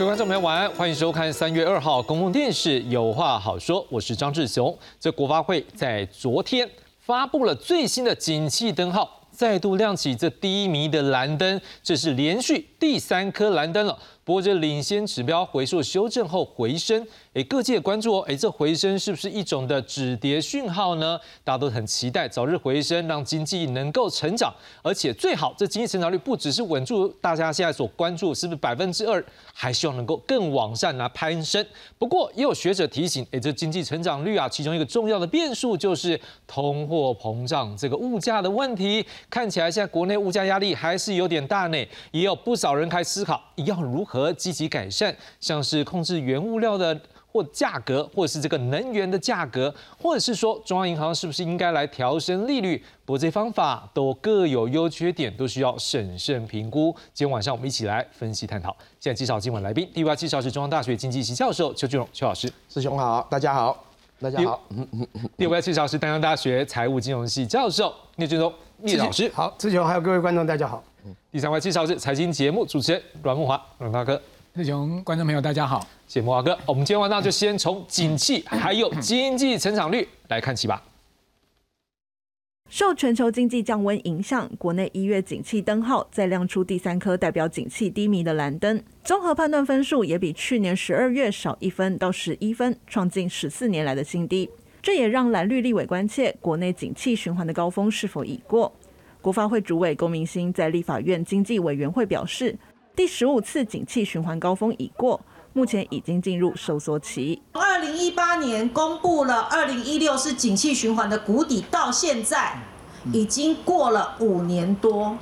各位观众朋友，晚安，欢迎收看三月二号公共电视《有话好说》，我是张志雄。这国发会在昨天发布了最新的景气灯号，再度亮起这低迷的蓝灯，这是连续第三颗蓝灯了。不过这领先指标回数修正后回升。哎，各界关注哦，哎，这回升是不是一种的止跌讯号呢？大家都很期待早日回升，让经济能够成长，而且最好这经济成长率不只是稳住大家现在所关注是不是百分之二，还希望能够更往上来攀升。不过也有学者提醒，哎，这经济成长率啊，其中一个重要的变数就是通货膨胀这个物价的问题，看起来现在国内物价压力还是有点大呢，也有不少人开始思考要如何积极改善，像是控制原物料的。或价格，或者是这个能源的价格，或者是说中央银行是不是应该来调升利率？不过这些方法都各有优缺点，都需要审慎评估。今天晚上我们一起来分析探讨。现在介绍今晚来宾，第一位介绍是中央大学经济系教授邱俊荣邱老师，师兄好，大家好，大家好。第二位介绍是丹江大学财务金融系教授聂俊荣聂老师，好，志雄还有各位观众大家好。第三位介绍是财经节目主持人阮木华阮大哥。志雄，观众朋友，大家好，谢谢木华哥。我们今天晚上就先从景气还有经济成长率来看起吧。受全球经济降温影响，国内一月景气灯号再亮出第三颗代表景气低迷的蓝灯，综合判断分数也比去年十二月少一分到十一分，创近十四年来的新低。这也让蓝绿立委关切国内景气循环的高峰是否已过。国发会主委龚明鑫在立法院经济委员会表示。第十五次景气循环高峰已过，目前已经进入收缩期。二零一八年公布了二零一六是景气循环的谷底，到现在已经过了五年多，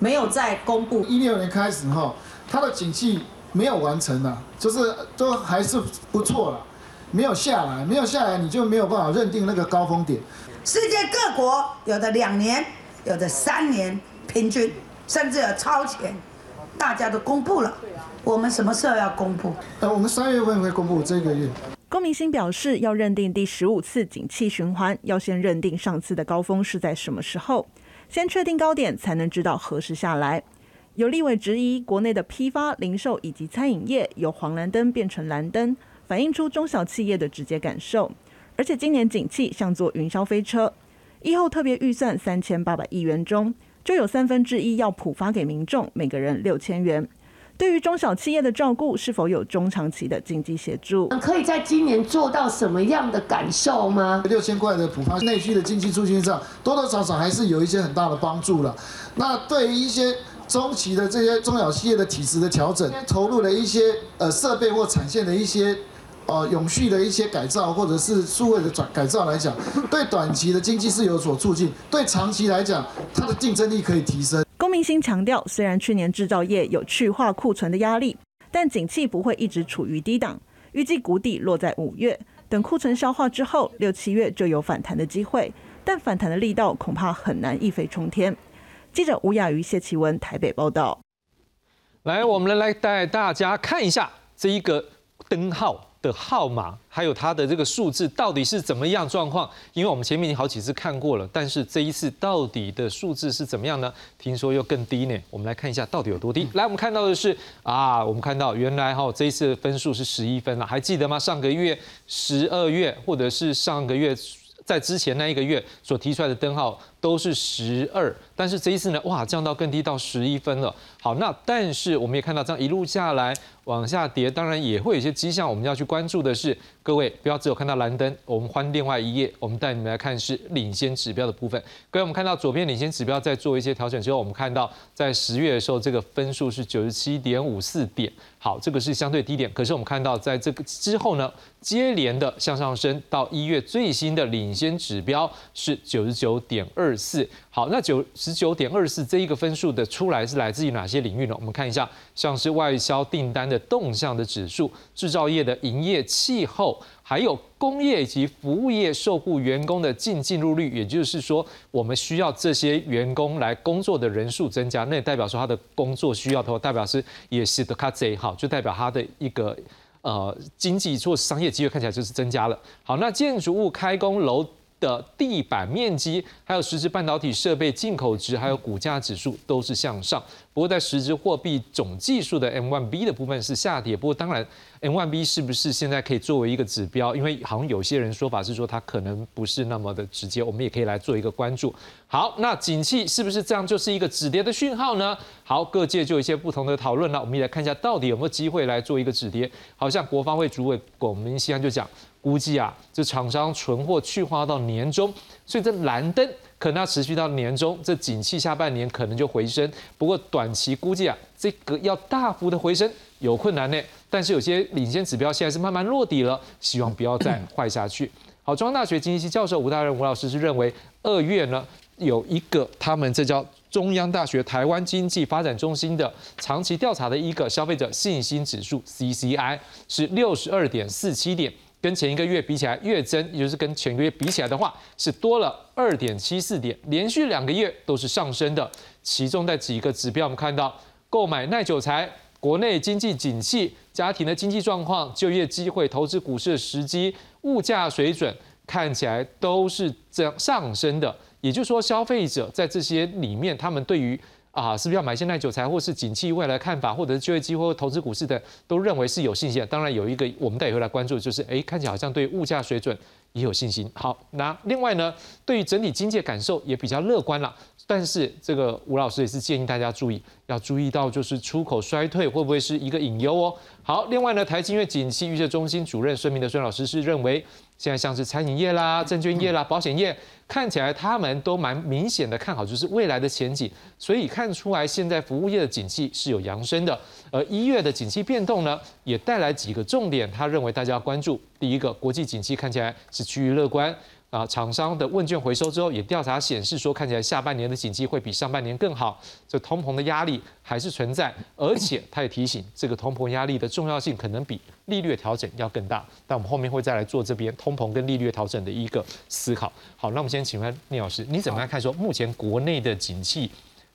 没有再公布。一六年开始哈，它的景气没有完成啊，就是都还是不错了，没有下来，没有下来，你就没有办法认定那个高峰点。世界各国有的两年，有的三年平均，甚至有超前。大家都公布了，我们什么时候要公布？呃，我们三月份会公布这个月。龚明鑫表示，要认定第十五次景气循环，要先认定上次的高峰是在什么时候，先确定高点，才能知道何时下来。有立委质疑，国内的批发、零售以及餐饮业由黄蓝灯变成蓝灯，反映出中小企业的直接感受。而且今年景气像坐云霄飞车，以后特别预算三千八百亿元中。就有三分之一要普发给民众，每个人六千元。对于中小企业的照顾，是否有中长期的经济协助？可以在今年做到什么样的感受吗？六千块的普发，内需的经济促进上多多少少还是有一些很大的帮助了。那对于一些中期的这些中小企业的体质的调整，投入了一些呃设备或产线的一些。呃，永续的一些改造，或者是数位的转改造来讲，对短期的经济是有所促进，对长期来讲，它的竞争力可以提升。龚明星强调，虽然去年制造业有去化库存的压力，但景气不会一直处于低档，预计谷底落在五月，等库存消化之后，六七月就有反弹的机会，但反弹的力道恐怕很难一飞冲天。记者吴雅瑜、谢奇文台北报道。来，我们来带大家看一下这一个灯号。的号码还有它的这个数字到底是怎么样状况？因为我们前面已经好几次看过了，但是这一次到底的数字是怎么样呢？听说又更低呢。我们来看一下到底有多低。来，我们看到的是啊，我们看到原来哈这一次的分数是十一分了，还记得吗？上个月十二月或者是上个月在之前那一个月所提出来的灯号都是十二，但是这一次呢，哇，降到更低到十一分了。好，那但是我们也看到这样一路下来。往下跌，当然也会有一些迹象，我们要去关注的是，各位不要只有看到蓝灯，我们换另外一页，我们带你们来看是领先指标的部分。各位，我们看到左边领先指标在做一些调整之后，我们看到在十月的时候，这个分数是九十七点五四点，好，这个是相对低点。可是我们看到在这个之后呢，接连的向上升，到一月最新的领先指标是九十九点二二四。好，那九十九点二四这一个分数的出来是来自于哪些领域呢？我们看一下，像是外销订单的动向的指数、制造业的营业气候，还有工业以及服务业受雇员工的净进入率，也就是说，我们需要这些员工来工作的人数增加，那也代表说他的工作需要，头代表是也是的卡贼好，就代表他的一个呃经济做商业机会看起来就是增加了。好，那建筑物开工楼。的地板面积，还有实质半导体设备进口值，还有股价指数都是向上。不过在实质货币总计数的 M1B 的部分是下跌。不过当然，M1B 是不是现在可以作为一个指标？因为好像有些人说法是说它可能不是那么的直接，我们也可以来做一个关注。好，那景气是不是这样就是一个止跌的讯号呢？好，各界就有一些不同的讨论了。我们也来看一下，到底有没有机会来做一个止跌？好像国防会主委龚明希安就讲，估计啊，这厂商存货去化到年终，所以这蓝灯。可能要持续到年终，这景气下半年可能就回升。不过短期估计啊，这个要大幅的回升有困难呢。但是有些领先指标现在是慢慢落底了，希望不要再坏下去。好，中央大学经济系教授吴大仁吴老师是认为，二月呢有一个他们这叫中央大学台湾经济发展中心的长期调查的一个消费者信心指数 CCI 是六十二点四七点。跟前一个月比起来，月增，也就是跟前个月比起来的话，是多了二点七四点，连续两个月都是上升的。其中在几个指标，我们看到购买耐久材、国内经济景气、家庭的经济状况、就业机会、投资股市的时机、物价水准，看起来都是这样上升的。也就是说，消费者在这些里面，他们对于啊，是不是要买些耐久材，或是景气未来看法，或者是就业机会、投资股市的，都认为是有信心。当然，有一个我们待会会来关注，就是哎，看起来好像对物价水准也有信心。好，那另外呢，对于整体经济感受也比较乐观了。但是这个吴老师也是建议大家注意，要注意到就是出口衰退会不会是一个隐忧哦。好，另外呢，台积院景气预测中心主任孙明德孙老师是认为，现在像是餐饮业啦、证券业啦、保险业，看起来他们都蛮明显的看好，就是未来的前景，所以看出来现在服务业的景气是有扬升的。而一月的景气变动呢，也带来几个重点，他认为大家要关注。第一个，国际景气看起来是趋于乐观。啊，厂商的问卷回收之后，也调查显示说，看起来下半年的景气会比上半年更好。这通膨的压力还是存在，而且他也提醒，这个通膨压力的重要性可能比利率调整要更大。但我们后面会再来做这边通膨跟利率调整的一个思考。好，那我们先请问聂老师，你怎么样看说目前国内的景气？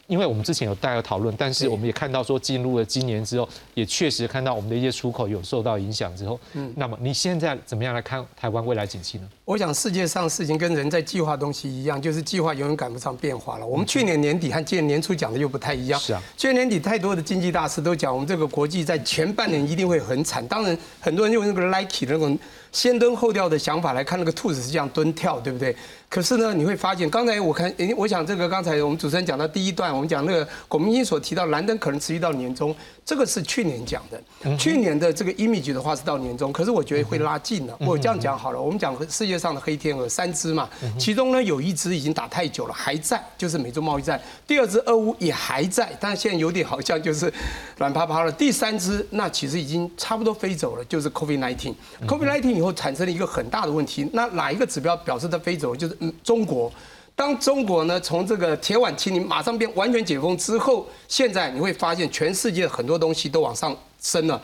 因为我们之前有大家讨论，但是我们也看到说进入了今年之后，也确实看到我们的一些出口有受到影响之后，嗯，那么你现在怎么样来看台湾未来景气呢？我想世界上事情跟人在计划东西一样，就是计划永远赶不上变化了。我们去年年底和今年年初讲的又不太一样。是啊，去年年底太多的经济大师都讲，我们这个国际在前半年一定会很惨。当然，很多人用那个 Nike 那种。先蹲后跳的想法来看，那个兔子是这样蹲跳，对不对？可是呢，你会发现，刚才我看，我想这个刚才我们主持人讲到第一段，我们讲那个龚明鑫所提到蓝灯可能持续到年终，这个是去年讲的。去年的这个 image 的话是到年终，可是我觉得会拉近了。我这样讲好了，我们讲世界上的黑天鹅三只嘛，其中呢有一只已经打太久了，还在，就是美洲贸易战；第二只俄乌也还在，但是现在有点好像就是软趴趴了。第三只那其实已经差不多飞走了，就是 COVID nineteen。COVID nineteen 后产生了一个很大的问题，那哪一个指标表示它飞走？就是嗯，中国。当中国呢从这个铁腕清零马上变完全解封之后，现在你会发现全世界很多东西都往上升了。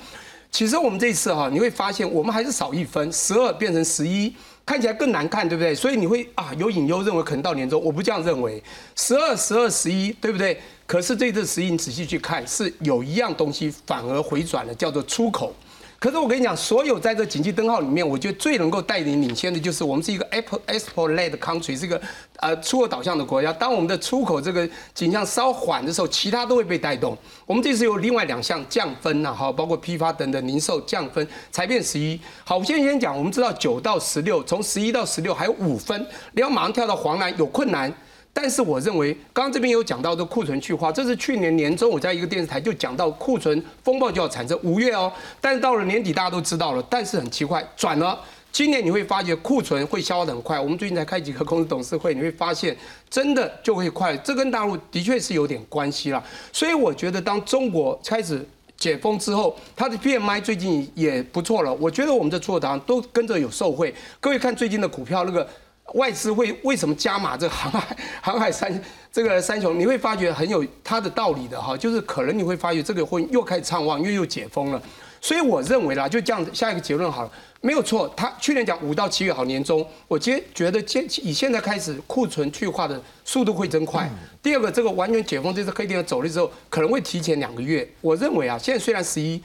其实我们这次哈，你会发现我们还是少一分，十二变成十一，看起来更难看，对不对？所以你会啊有隐忧，认为可能到年终，我不这样认为，十二、十二、十一，对不对？可是这次十一，你仔细去看，是有一样东西反而回转了，叫做出口。可是我跟你讲，所有在这紧急灯号里面，我觉得最能够带领领先的就是我们是一个 Apple export led country，是一个呃出口导向的国家。当我们的出口这个景象稍缓的时候，其他都会被带动。我们这次有另外两项降分呐，哈，包括批发等等零售降分，才变十一。好，我先先讲，我们知道九到十六，从十一到十六还有五分，你要马上跳到黄蓝有困难。但是我认为，刚刚这边有讲到的库存去化，这是去年年中我在一个电视台就讲到库存风暴就要产生五月哦。但是到了年底大家都知道了，但是很奇怪转了，今年你会发觉库存会消化的很快。我们最近才开几个公司董事会，你会发现真的就会快，这跟大陆的确是有点关系了。所以我觉得当中国开始解封之后，它的 PMI 最近也不错了。我觉得我们的做档都跟着有受惠。各位看最近的股票那个。外资会为什么加码这航海航海三这个三雄？你会发觉很有它的道理的哈，就是可能你会发觉这个会又开始畅旺，因为又解封了。所以我认为啦，就这样下一个结论好了，没有错。他去年讲五到七月好年终，我接觉得现以现在开始库存去化的速度会增快。第二个，这个完全解封，这次黑天鹅走了之后，可能会提前两个月。我认为啊，现在虽然十一，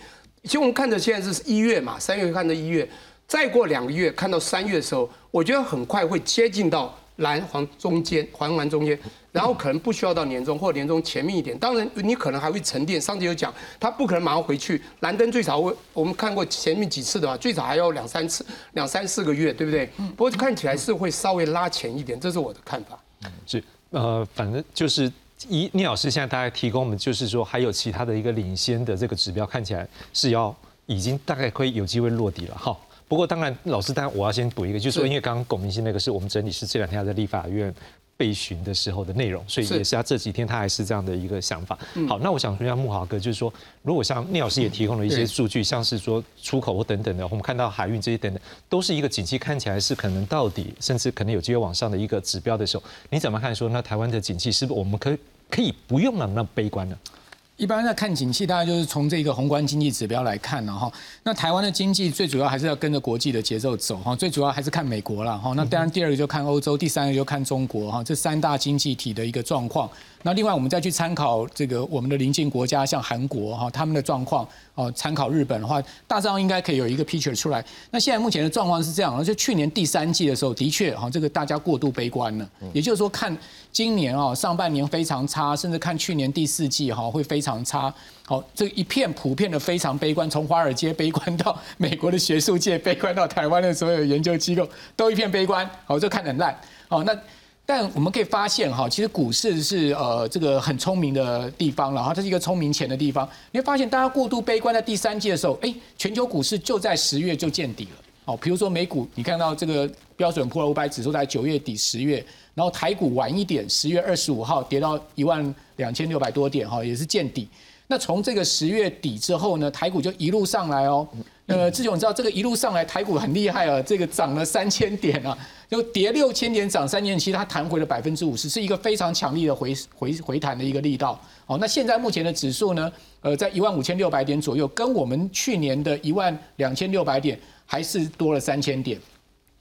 其实我们看着现在是一月嘛，三月看着一月。再过两个月，看到三月的时候，我觉得很快会接近到蓝黄中间，黄蓝中间，然后可能不需要到年终或年终前面一点。当然，你可能还会沉淀。上次有讲，它不可能马上回去。蓝灯最少会，我们看过前面几次的话，最少还要两三次、两三四个月，对不对？不过看起来是会稍微拉前一点，这是我的看法。是，呃，反正就是一聂老师现在大概提供我们，就是说还有其他的一个领先的这个指标，看起来是要已经大概可以有机会落地了哈。不过当然，老师，当然我要先补一个，就是说，因为刚刚龚明鑫那个是我们整理是这两天在立法院被询的时候的内容，所以也是他这几天他还是这样的一个想法。好，那我想说一下木华哥，就是说，如果像聂老师也提供了一些数据，像是说出口或等等的，我们看到海运这些等等，都是一个景气看起来是可能到底甚至可能有机会往上的一个指标的时候，你怎么看？说那台湾的景气是不是我们可以可以不用那么悲观呢？一般在看景气，大家就是从这个宏观经济指标来看了哈。那台湾的经济最主要还是要跟着国际的节奏走哈，最主要还是看美国了哈。那当然第二个就看欧洲，第三个就看中国哈。这三大经济体的一个状况。那另外我们再去参考这个我们的邻近国家，像韩国哈，他们的状况哦，参考日本的话，大致上应该可以有一个 picture 出来。那现在目前的状况是这样，就去年第三季的时候，的确哈，这个大家过度悲观了。也就是说，看今年啊上半年非常差，甚至看去年第四季哈会非常差。好，这一片普遍的非常悲观，从华尔街悲观到美国的学术界悲观，到台湾的所有研究机构都一片悲观。好，就看得很烂。好，那。但我们可以发现哈，其实股市是呃这个很聪明的地方然后它是一个聪明钱的地方。你会发现，大家过度悲观在第三季的时候，哎，全球股市就在十月就见底了。哦，比如说美股，你看到这个标准普尔五百指数在九月底十月，然后台股晚一点，十月二十五号跌到一万两千六百多点哈，也是见底。那从这个十月底之后呢，台股就一路上来哦。呃，志雄，你知道这个一路上来台股很厉害啊，这个涨了三千点啊。就跌六千点，涨三千七，它弹回了百分之五十，是一个非常强力的回回回弹的一个力道。好，那现在目前的指数呢？呃，在一万五千六百点左右，跟我们去年的一万两千六百点还是多了三千点。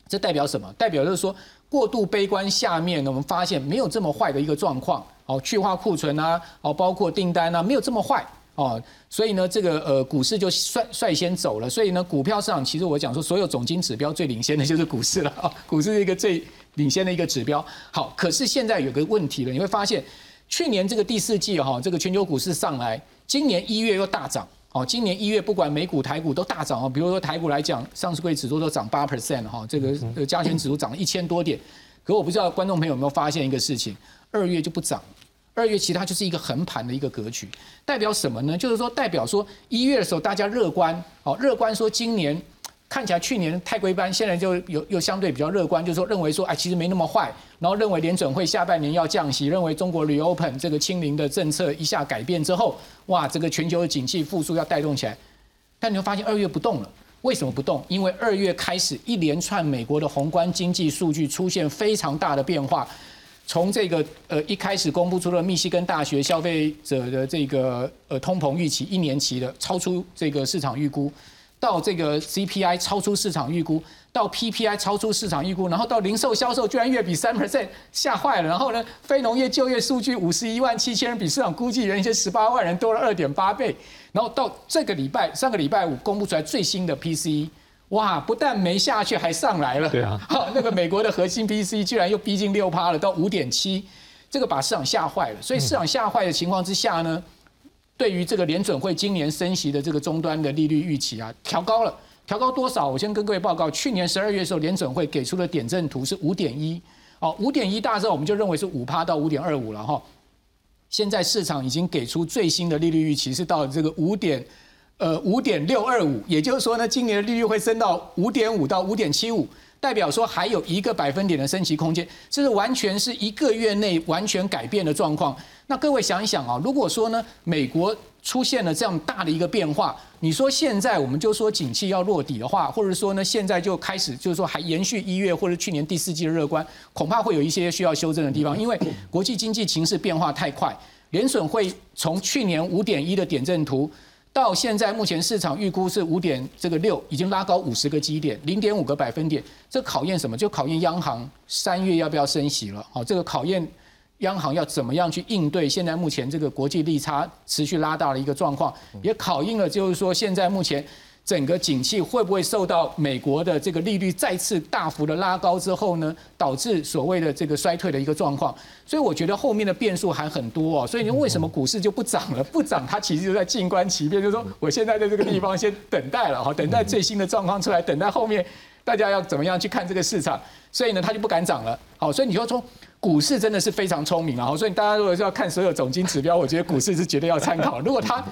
这代表什么？代表就是说过度悲观下面呢，我们发现没有这么坏的一个状况。好，去化库存啊，哦，包括订单啊，没有这么坏。哦，所以呢，这个呃股市就率率先走了。所以呢，股票市场其实我讲说，所有总金指标最领先的就是股市了啊，股市是一个最领先的一个指标。好，可是现在有个问题了，你会发现，去年这个第四季哈，这个全球股市上来，今年一月又大涨。哦，今年一月不管美股台股都大涨哦，比如说台股来讲，上市柜指数都涨八 percent 哈，这个呃加权指数涨了一千多点。可我不知道观众朋友有没有发现一个事情，二月就不涨。二月其他就是一个横盘的一个格局，代表什么呢？就是说代表说一月的时候大家乐观，哦，乐观说今年看起来去年太规班，现在就有又相对比较乐观，就是说认为说哎其实没那么坏，然后认为联准会下半年要降息，认为中国 reopen 这个清零的政策一下改变之后，哇，这个全球的景气复苏要带动起来，但你会发现二月不动了，为什么不动？因为二月开始一连串美国的宏观经济数据出现非常大的变化。从这个呃一开始公布出了密西根大学消费者的这个呃通膨预期一年期的超出这个市场预估，到这个 CPI 超出市场预估，到 PPI 超出市场预估，然后到零售销售居然月比三 percent 吓坏了，然后呢非农业就业数据五十一万七千人比市场估计原先十八万人多了二点八倍，然后到这个礼拜上个礼拜五公布出来最新的 PCE。哇，不但没下去，还上来了。对啊，那个美国的核心 P C 居然又逼近六趴了，到五点七，这个把市场吓坏了。所以市场吓坏的情况之下呢，对于这个联准会今年升息的这个终端的利率预期啊，调高了，调高多少？我先跟各位报告，去年十二月的时候，联准会给出的点阵图是五点一，哦，五点一大之后，我们就认为是五趴到五点二五了哈。现在市场已经给出最新的利率预期是到这个五点。呃，五点六二五，也就是说呢，今年的利率会升到五点五到五点七五，代表说还有一个百分点的升息空间，这是完全是一个月内完全改变的状况。那各位想一想啊，如果说呢，美国出现了这样大的一个变化，你说现在我们就说景气要落底的话，或者说呢，现在就开始就是说还延续一月或者去年第四季的乐观，恐怕会有一些需要修正的地方，因为国际经济形势变化太快，联准会从去年五点一的点阵图。到现在，目前市场预估是五点这个六，已经拉高五十个基点，零点五个百分点。这考验什么？就考验央行三月要不要升息了。好，这个考验央行要怎么样去应对现在目前这个国际利差持续拉大的一个状况，也考验了就是说现在目前整个景气会不会受到美国的这个利率再次大幅的拉高之后呢，导致所谓的这个衰退的一个状况？所以我觉得后面的变数还很多哦。所以你为什么股市就 不涨了？不涨，它其实就在静观其变，就是说我现在在这个地方先等待了哈，等待最新的状况出来，等待后面大家要怎么样去看这个市场，所以呢，它就不敢涨了。好，所以你说从股市真的是非常聪明啊。所以大家如果是要看所有总金指标，我觉得股市是绝对要参考。如果它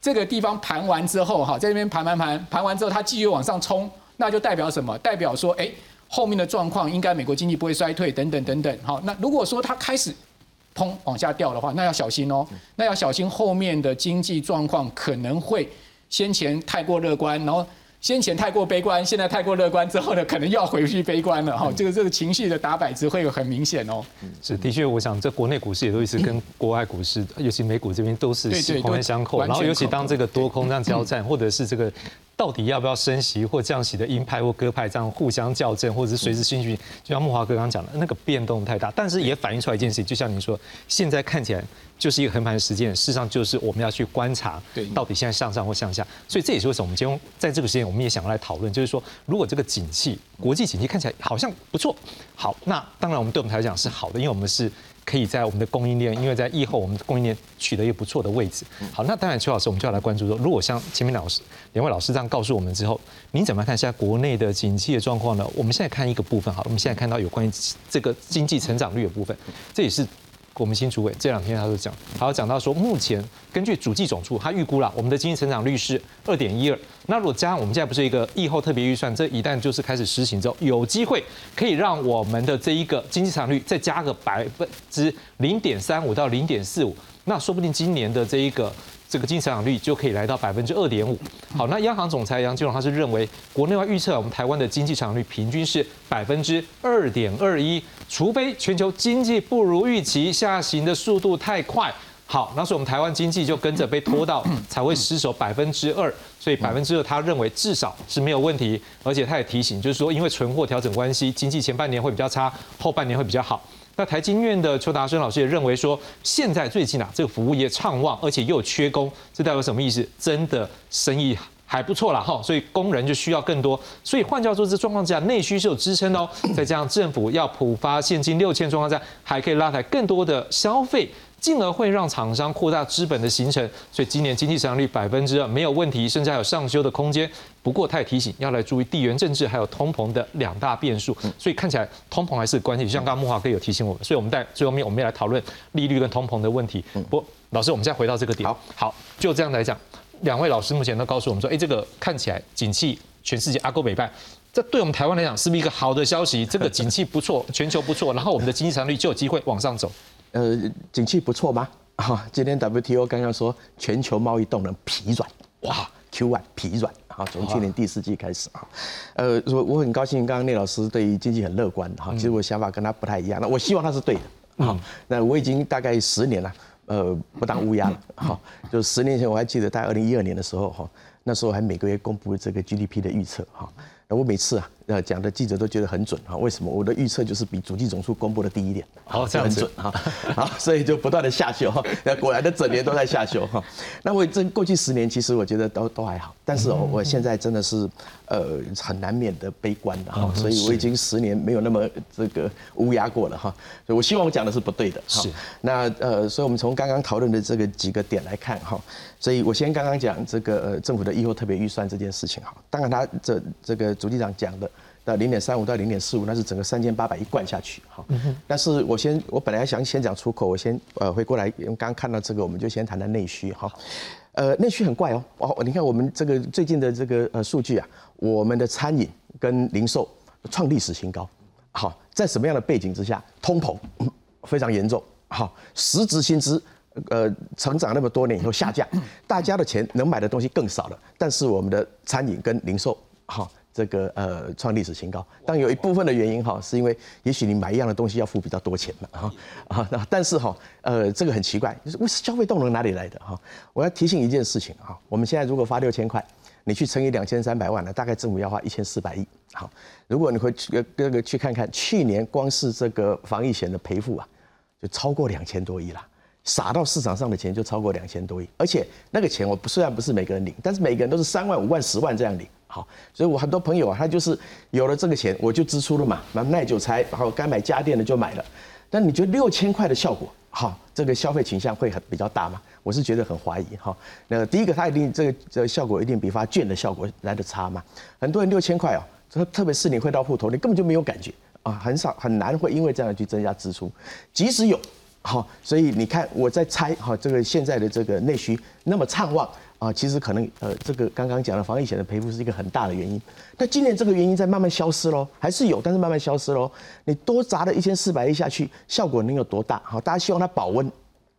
这个地方盘完之后，哈，在这边盘盘盘盘完之后，它继续往上冲，那就代表什么？代表说，哎，后面的状况应该美国经济不会衰退，等等等等。好，那如果说它开始砰往下掉的话，那要小心哦，那要小心后面的经济状况可能会先前太过乐观，然后。先前太过悲观，现在太过乐观之后呢，可能又要回去悲观了哈。这个这个情绪的打摆子会有很明显哦。是的确，我想这国内股市也都是跟国外股市，尤其美股这边都是环环相扣。然后尤其当这个多空这样交战，或者是这个。到底要不要升息或降息的鹰派或鸽派这样互相校正，或者是随时新讯，就像木华哥刚刚讲的，那个变动太大，但是也反映出来一件事情，就像您说，现在看起来就是一个横盘的时间，事实上就是我们要去观察，对，到底现在向上或向下，所以这也是为什么我们今天在这个时间，我们也想要来讨论，就是说，如果这个景气，国际景气看起来好像不错，好，那当然我们对我们来讲是好的，因为我们是。可以在我们的供应链，因为在疫后我们的供应链取得一个不错的位置。好，那当然邱老师，我们就要来关注说，如果像前面老师两位老师这样告诉我们之后，您怎么看现在国内的景气的状况呢？我们现在看一个部分，好，我们现在看到有关于这个经济成长率的部分，这也是。我们新主委这两天他就讲，他讲到说，目前根据主计总处，他预估了我们的经济成长率是二点一二。那如果加上我们现在不是一个疫后特别预算，这一旦就是开始实行之后，有机会可以让我们的这一个经济成长率再加个百分之零点三五到零点四五，那说不定今年的这一个。这个经济成长率就可以来到百分之二点五。好，那央行总裁杨金龙他是认为，国内外预测我们台湾的经济成长率平均是百分之二点二一，除非全球经济不如预期，下行的速度太快。好，那所以我们台湾经济就跟着被拖到才会失守百分之二，所以百分之二他认为至少是没有问题，而且他也提醒，就是说因为存货调整关系，经济前半年会比较差，后半年会比较好。那台经院的邱达生老师也认为说，现在最近啊，这个服务业畅旺，而且又缺工，这代表什么意思？真的生意还不错啦，哈，所以工人就需要更多。所以换叫做，这状况之下，内需是有支撑的哦。再加上政府要普发现金六千状况下，还可以拉抬更多的消费。进而会让厂商扩大资本的形成，所以今年经济增长率百分之二没有问题，甚至还有上修的空间。不过他也提醒要来注意地缘政治还有通膨的两大变数，所以看起来通膨还是关键。像刚刚木华哥有提醒我们，所以我们在最后面我们要来讨论利率跟通膨的问题。不，老师，我们再回到这个点。好，好，就这样来讲，两位老师目前都告诉我们说，哎，这个看起来景气全世界阿勾北拜，这对我们台湾来讲是不是一个好的消息？这个景气不错，全球不错，然后我们的经济增长率就有机会往上走。呃，景气不错吗？啊，今天 WTO 刚刚说全球贸易动能疲软，哇，Q1 疲软，啊，从去年第四季开始。啊，呃，我我很高兴，刚刚聂老师对于经济很乐观，哈，其实我想法跟他不太一样，那我希望他是对的，好，那我已经大概十年了，呃，不当乌鸦了，好，就十年前我还记得在二零一二年的时候，哈，那时候还每个月公布这个 GDP 的预测，哈。那我每次啊，呃，讲的记者都觉得很准哈。为什么？我的预测就是比主计总数公布的低一点，好，这样很准哈。好，所以就不断的下修哈。那果然的整年都在下修哈。那我这过去十年，其实我觉得都都还好。但是哦，我现在真的是呃很难免的悲观的哈。所以我已经十年没有那么这个乌鸦过了哈。所以我希望我讲的是不对的。是。那呃，所以我们从刚刚讨论的这个几个点来看哈。所以我先刚刚讲这个呃政府的以后特别预算这件事情哈。当然他这这个。主机长讲的，那零点三五到零点四五，那是整个三千八百亿灌下去，哈。但是我先，我本来想先讲出口，我先呃回过来，因为刚刚看到这个，我们就先谈谈内需，哈。呃，内需很怪哦，哦，你看我们这个最近的这个呃数据啊，我们的餐饮跟零售创历史新高，好，在什么样的背景之下，通膨非常严重，好，实质薪资呃成长那么多年以后下降，大家的钱能买的东西更少了，但是我们的餐饮跟零售，好。这个呃创历史新高，但有一部分的原因哈，是因为也许你买一样的东西要付比较多钱嘛哈啊那但是哈呃这个很奇怪，就是为消费动能哪里来的哈？我要提醒一件事情哈，我们现在如果发六千块，你去乘以两千三百万呢，大概政府要花一千四百亿。好，如果你会去这个去看看，去年光是这个防疫险的赔付啊，就超过两千多亿了。撒到市场上的钱就超过两千多亿，而且那个钱我不虽然不是每个人领，但是每个人都是三万、五万、十万这样领。好，所以我很多朋友啊，他就是有了这个钱，我就支出了嘛，那耐久材，然后该买家电的就买了。但你觉得六千块的效果，好，这个消费倾向会很比较大吗？我是觉得很怀疑哈。那第一个，它一定这个这个效果一定比发券的效果来的差嘛。很多人六千块哦，特特别是你会到户头，你根本就没有感觉啊，很少很难会因为这样去增加支出，即使有。好，所以你看，我在猜，哈，这个现在的这个内需那么畅旺啊，其实可能呃，这个刚刚讲的防疫险的赔付是一个很大的原因。那今年这个原因在慢慢消失喽，还是有，但是慢慢消失喽。你多砸了一千四百亿下去，效果能有多大？好，大家希望它保温。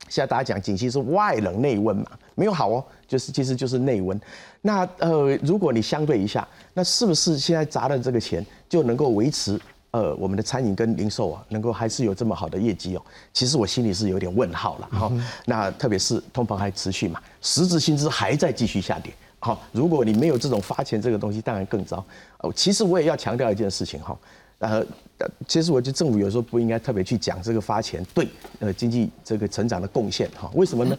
现在大家讲景气是外冷内温嘛，没有好哦，就是其实就是内温。那呃，如果你相对一下，那是不是现在砸的这个钱就能够维持？呃，我们的餐饮跟零售啊，能够还是有这么好的业绩哦。其实我心里是有点问号了哈。那特别是通膨还持续嘛，实质薪资还在继续下跌。好，如果你没有这种发钱这个东西，当然更糟。哦，其实我也要强调一件事情哈。呃，其实我觉得政府有时候不应该特别去讲这个发钱对呃经济这个成长的贡献哈。为什么呢？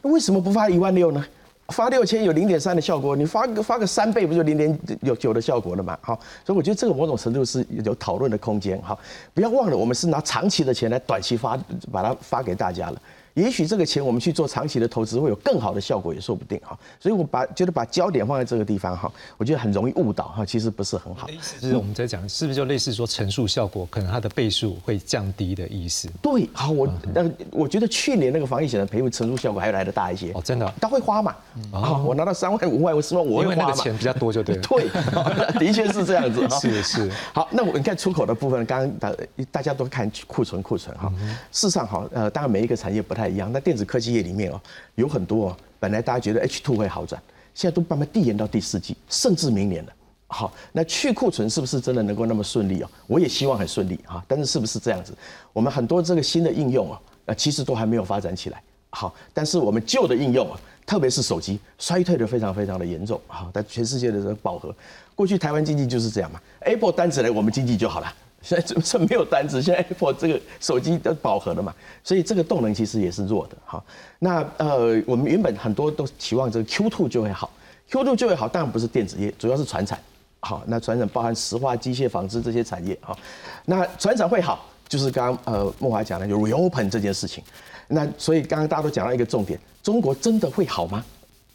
那为什么不发一万六呢？发六千有零点三的效果，你发个发个三倍不就零点有九的效果了嘛？好，所以我觉得这个某种程度是有讨论的空间。好，不要忘了我们是拿长期的钱来短期发，把它发给大家了。也许这个钱我们去做长期的投资会有更好的效果，也说不定哈。所以我把觉得把焦点放在这个地方哈，我觉得很容易误导哈，其实不是很好。就是我们在讲是不是就类似说乘数效果，可能它的倍数会降低的意思。对，好，我那我觉得去年那个防疫险的赔付乘数效果还要来得大一些。哦，真的？他会花嘛？啊，我拿到三万五万，我希望我会花嘛？钱比较多就对。对，的确是这样子。是是。好，那我你看出口的部分，刚刚大大家都看库存库存哈。事实上哈，呃，当然每一个产业不太一样，那电子科。技业里面哦，有很多哦，本来大家觉得 H two 会好转，现在都慢慢递延到第四季，甚至明年了。好，那去库存是不是真的能够那么顺利哦？我也希望很顺利哈，但是是不是这样子？我们很多这个新的应用啊，呃，其实都还没有发展起来。好，但是我们旧的应用啊，特别是手机，衰退的非常非常的严重。好，在全世界的这个饱和，过去台湾经济就是这样嘛，Apple 单子来，我们经济就好了。现在是 没有单子，现在 Apple 这个手机都饱和了嘛，所以这个动能其实也是弱的哈。那呃，我们原本很多都期望这个 Q2 就会好，Q2 就会好，当然不是电子业，主要是船产。好，那船产包含石化、机械、纺织这些产业哈。那船产会好，就是刚刚呃孟华讲的就 reopen 这件事情。那所以刚刚大家都讲到一个重点，中国真的会好吗？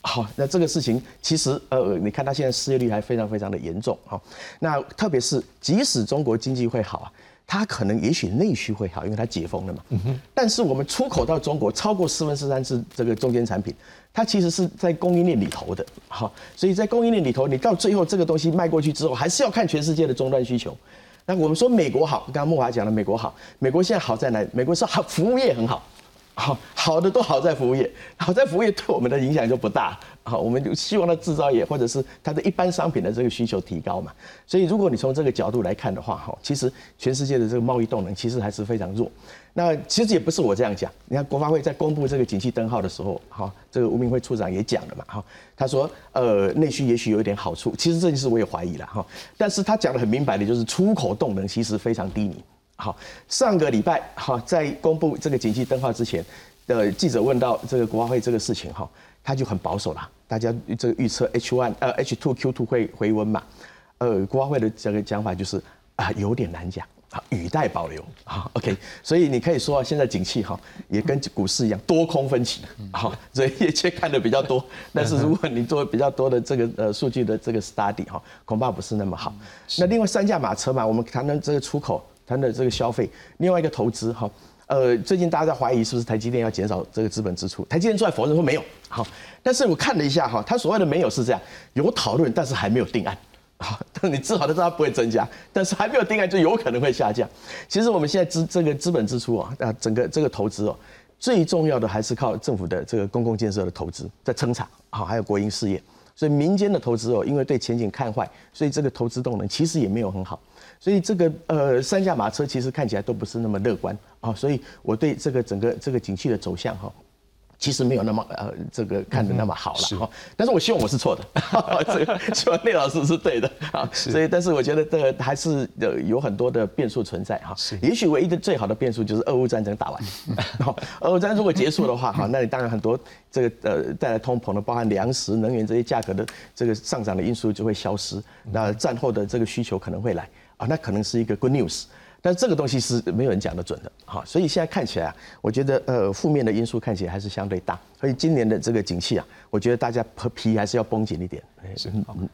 好，那这个事情其实呃，你看它现在失业率还非常非常的严重哈。那特别是即使中国经济会好啊，它可能也许内需会好，因为它解封了嘛。嗯哼。但是我们出口到中国超过四分之三是这个中间产品，它其实是在供应链里头的。好，所以在供应链里头，你到最后这个东西卖过去之后，还是要看全世界的终端需求。那我们说美国好，刚刚莫华讲了美国好，美国现在好在哪？美国是好服务业很好。好好的都好在服务业，好在服务业对我们的影响就不大。好，我们就希望它制造业或者是它的一般商品的这个需求提高嘛。所以如果你从这个角度来看的话，哈，其实全世界的这个贸易动能其实还是非常弱。那其实也不是我这样讲，你看国发会在公布这个景气灯号的时候，哈，这个吴明辉处长也讲了嘛，哈，他说呃内需也许有一点好处，其实这件事我也怀疑了哈，但是他讲的很明白的就是出口动能其实非常低迷。好，上个礼拜哈，在公布这个景气灯号之前的记者问到这个国发会这个事情哈，他就很保守啦。大家这个预测 H one 呃 H two Q two 会回温嘛？呃，国发会的这个讲法就是啊，有点难讲，啊，语带保留。啊，OK，所以你可以说现在景气哈也跟股市一样多空分歧。好，所以业界看的比较多，但是如果你做比较多的这个呃数据的这个 study 哈，恐怕不是那么好。那另外三驾马车嘛，我们谈谈这个出口。它的这个消费，另外一个投资哈，呃，最近大家在怀疑是不是台积电要减少这个资本支出，台积电出来否认说没有，好，但是我看了一下哈，他所谓的没有是这样，有讨论，但是还没有定案，好，但你至少都知道不会增加，但是还没有定案就有可能会下降。其实我们现在资这个资本支出啊，啊，整个这个投资哦，最重要的还是靠政府的这个公共建设的投资在撑场，好，还有国营事业，所以民间的投资哦，因为对前景看坏，所以这个投资动能其实也没有很好。所以这个呃三驾马车其实看起来都不是那么乐观啊，所以我对这个整个这个景气的走向哈，其实没有那么呃这个看的那么好了哈。但是我希望我是错的，这个希望聂老师是对的啊。所以，但是我觉得这个还是有有很多的变数存在哈。也许唯一的最好的变数就是俄乌战争打完，俄乌战争如果结束的话哈，那你当然很多这个呃带来通膨的，包含粮食、能源这些价格的这个上涨的因素就会消失，那战后的这个需求可能会来啊，那可能是一个 good news。但这个东西是没有人讲得准的，好，所以现在看起来啊，我觉得呃负面的因素看起来还是相对大，所以今年的这个景气啊，我觉得大家皮还是要绷紧一点。是，嗯。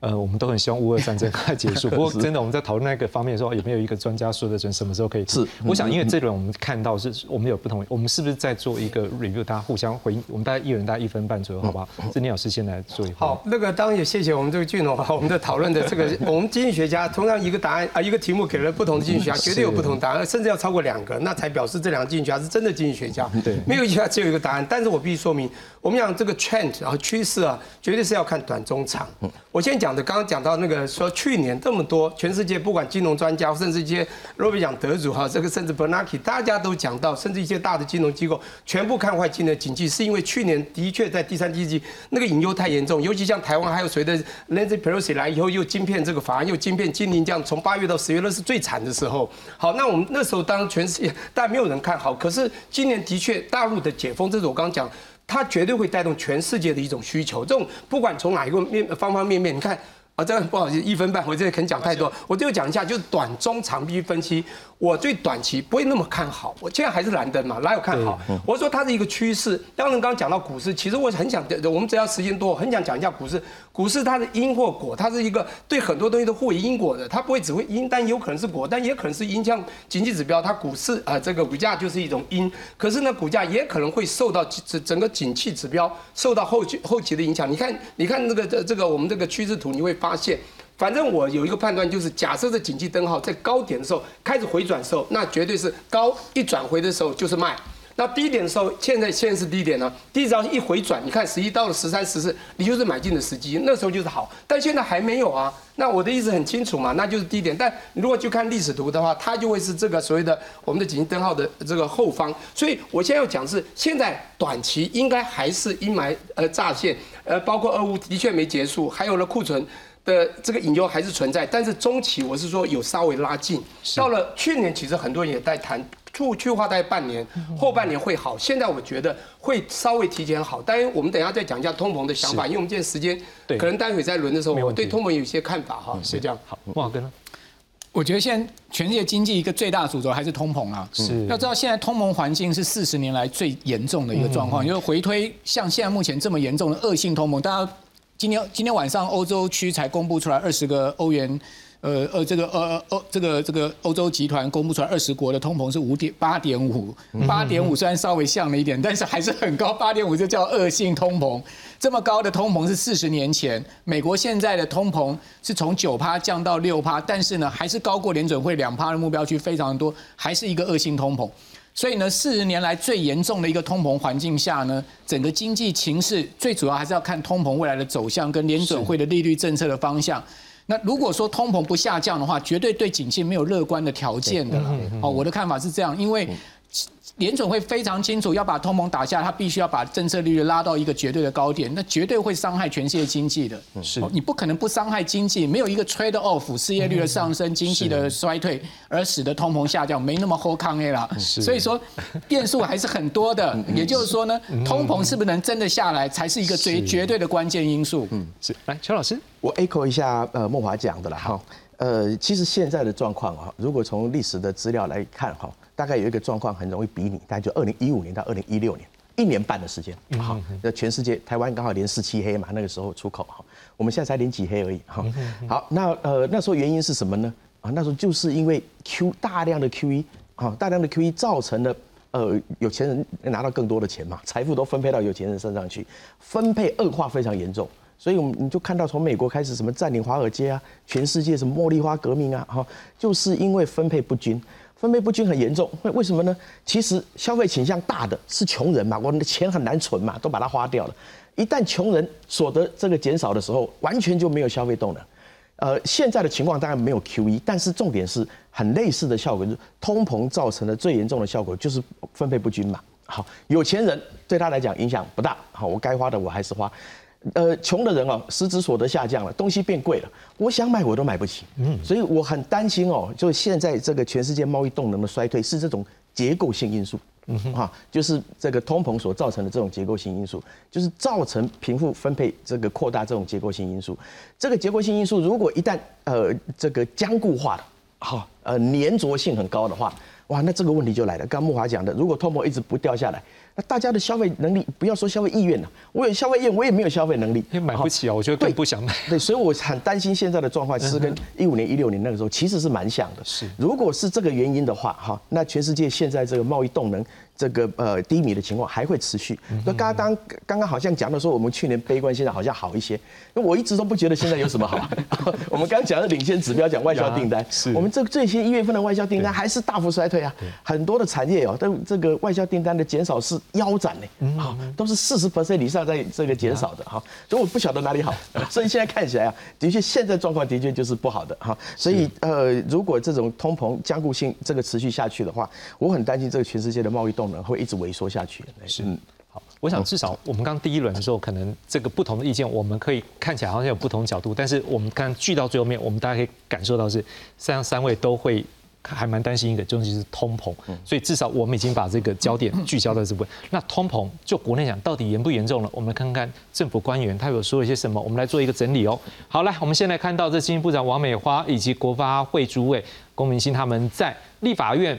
呃，我们都很希望乌俄战争 快结束。不过，真的我们在讨论那个方面的时候，有没有一个专家说的准什么时候可以？是，我想，因为这轮我们看到是我们有不同，我们是不是在做一个 review？大家互相回应，我们大概一人大概一分半左右，好不好？郑老师先来做一。好，那个当然也谢谢我们这个俊龙啊，我们的讨论的这个，我们经济学家同样一个答案啊，一个题目给了不同的经济学家，绝对有不同答案，甚至要超过两个，那才表示这两个经济学家是真的经济学家。对，没有一家只有一个答案。但是我必须说明，我们讲这个 trend 啊趋势啊，绝对是要看短中长。我先讲的，刚刚讲到那个说去年这么多，全世界不管金融专家，甚至一些诺贝尔奖得主哈，这个甚至 Bernanke，大家都讲到，甚至一些大的金融机构全部看坏今年的经济，是因为去年的确在第三季那个隐忧太严重，尤其像台湾还有随着 Nancy Pelosi 来以后又晶片这个法案又晶片禁令这样，从八月到十月那是最惨的时候。好，那我们那时候当全世界但没有人看好，可是今年的确大陆的解封，这是我刚刚讲。它绝对会带动全世界的一种需求，这种不管从哪一个面方方面面，你看。啊，这个不好意思，一分半，我这里肯讲太多，我就讲一下，就是短中长必须分析。我最短期不会那么看好，我现在还是蓝灯嘛，哪有看好？我说它是一个趋势。当然，刚刚讲到股市，其实我很想，我们只要时间多，很想讲一下股市。股市它是因或果，它是一个对很多东西都互为因果的，它不会只会因，但有可能是果，但也可能是因。像经济指标，它股市啊，这个股价就是一种因，可是呢，股价也可能会受到整整个景气指标受到后期后期的影响。你看，你看那个这这个我们这个趋势图，你会发现。反正我有一个判断，就是假设这景气灯号在高点的时候开始回转的时候，那绝对是高一转回的时候就是卖。那低点的时候，现在现在是低点呢，低只要一回转，你看十一到了十三、十四，你就是买进的时机，那时候就是好。但现在还没有啊。那我的意思很清楚嘛，那就是低点。但如果去看历史图的话，它就会是这个所谓的我们的景气灯号的这个后方。所以我现在要讲是，现在短期应该还是阴霾呃乍现，呃，包括俄乌的确没结束，还有了库存。的这个隐忧还是存在，但是中期我是说有稍微拉近。到了去年，其实很多人也在谈，去去化大概半年，后半年会好。现在我觉得会稍微提前好，当然我们等一下再讲一下通膨的想法，因为我们现在时间可能待会再轮的时候，我对通膨有一些看法哈。是这样。好，莫哥呢？我觉得现在全世界经济一个最大主轴还是通膨啊。是。要知道现在通膨环境是四十年来最严重的一个状况，因为回推像现在目前这么严重的恶性通膨，大家。今天今天晚上欧洲区才公布出来二十个欧元，呃呃，这个呃欧这个这个欧洲集团公布出来二十国的通膨是五点八点五，八点五虽然稍微像了一点，但是还是很高，八点五就叫恶性通膨。这么高的通膨是四十年前美国现在的通膨是从九趴降到六趴，但是呢还是高过联准会两趴的目标区非常多，还是一个恶性通膨。所以呢，四十年来最严重的一个通膨环境下呢，整个经济情势最主要还是要看通膨未来的走向跟联准会的利率政策的方向。那如果说通膨不下降的话，绝对对景气没有乐观的条件的。哦，我的看法是这样，因为。联总会非常清楚，要把通膨打下，他必须要把政策利率拉到一个绝对的高点，那绝对会伤害全世界经济的。是，你不可能不伤害经济，没有一个 trade off，失业率的上升，经济的衰退，而使得通膨下降，没那么好抗 A 了。所以说，变数还是很多的。也就是说呢，通膨是不是能真的下来，才是一个最绝对的关键因素。嗯，是。来，邱老师，我 echo 一下呃莫华讲的了哈。呃，其实现在的状况啊，如果从历史的资料来看哈。大概有一个状况很容易比拟，大概就二零一五年到二零一六年，一年半的时间。好，那全世界台湾刚好连四七黑嘛，那个时候出口哈，我们现在才连几黑而已。哈，好，那呃那时候原因是什么呢？啊，那时候就是因为 Q 大量的 QE，啊大量的 QE 造成了呃有钱人拿到更多的钱嘛，财富都分配到有钱人身上去，分配恶化非常严重，所以我们你就看到从美国开始什么占领华尔街啊，全世界什么茉莉花革命啊，哈，就是因为分配不均。分配不均很严重，为为什么呢？其实消费倾向大的是穷人嘛，我们的钱很难存嘛，都把它花掉了。一旦穷人所得这个减少的时候，完全就没有消费动能。呃，现在的情况当然没有 Q E，但是重点是很类似的效果，就是通膨造成的最严重的效果就是分配不均嘛。好，有钱人对他来讲影响不大。好，我该花的我还是花。呃，穷的人哦，实质所得下降了，东西变贵了，我想买我都买不起。嗯，所以我很担心哦，就现在这个全世界贸易动能的衰退是这种结构性因素。嗯哼，哈，就是这个通膨所造成的这种结构性因素，就是造成贫富分配这个扩大这种结构性因素。这个结构性因素如果一旦呃这个僵固化了，好，呃粘着性很高的话，哇，那这个问题就来了。刚木华讲的，如果通膨一直不掉下来。那大家的消费能力，不要说消费意愿了，我有消费意愿，我也没有消费能力，因为买不起啊，我觉得更不想买。对，所以我很担心现在的状况是跟一五年、一六年那个时候其实是蛮像的。是，如果是这个原因的话，哈，那全世界现在这个贸易动能。这个呃低迷的情况还会持续。那刚刚刚刚好像讲的说，我们去年悲观，现在好像好一些。因为我一直都不觉得现在有什么好。我们刚刚讲的领先指标，讲外销订单，我们这这些一月份的外销订单还是大幅衰退啊。很多的产业哦，都这个外销订单的减少是腰斩呢。好，都是四十 percent 以上在这个减少的哈。所以我不晓得哪里好。所以现在看起来啊，的确现在状况的确就是不好的哈。所以呃，如果这种通膨僵固性这个持续下去的话，我很担心这个全世界的贸易动。会一直萎缩下去。是，好，我想至少我们刚第一轮的时候，可能这个不同的意见，我们可以看起来好像有不同角度，但是我们刚聚到最后面，我们大家可以感受到是，三三位都会还蛮担心一个，就是是通膨。所以至少我们已经把这个焦点聚焦在这部分。那通膨就国内讲到底严不严重了？我们看看政府官员他有说一些什么，我们来做一个整理哦。好，来，我们先来看到这经济部长王美花以及国发会主委龚明鑫他们在立法院。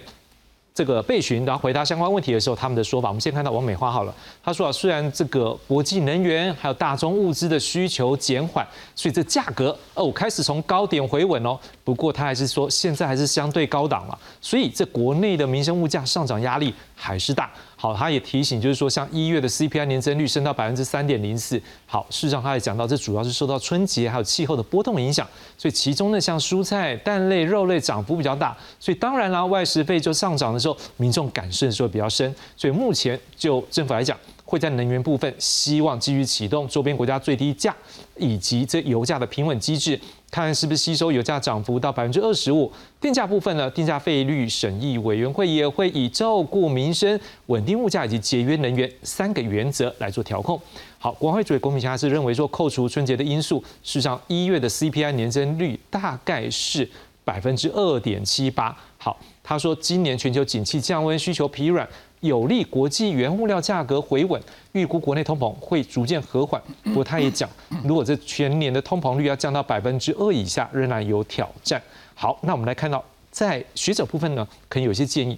这个被询，然后回答相关问题的时候，他们的说法，我们先看到王美花好了。他说啊，虽然这个国际能源还有大宗物资的需求减缓，所以这价格哦开始从高点回稳哦。不过他还是说，现在还是相对高档了，所以这国内的民生物价上涨压力还是大。好，他也提醒，就是说，像一月的 CPI 年增率升到百分之三点零四。好，事实上他也讲到，这主要是受到春节还有气候的波动影响，所以其中呢，像蔬菜、蛋类、肉类涨幅比较大，所以当然啦，外食费就上涨的时候，民众感受的时候比较深。所以目前就政府来讲。会在能源部分，希望继续启动周边国家最低价以及这油价的平稳机制，看是不是吸收油价涨幅到百分之二十五。定价部分呢，定价费率审议委员会也会以照顾民生、稳定物价以及节约能源三个原则来做调控。好，国会主委龚明霞是认为说，扣除春节的因素，事实上一月的 CPI 年增率大概是百分之二点七八。好，他说今年全球景气降温，需求疲软。有利国际原物料价格回稳，预估国内通膨会逐渐和缓。不过他也讲，如果这全年的通膨率要降到百分之二以下，仍然有挑战。好，那我们来看到，在学者部分呢，可能有些建议。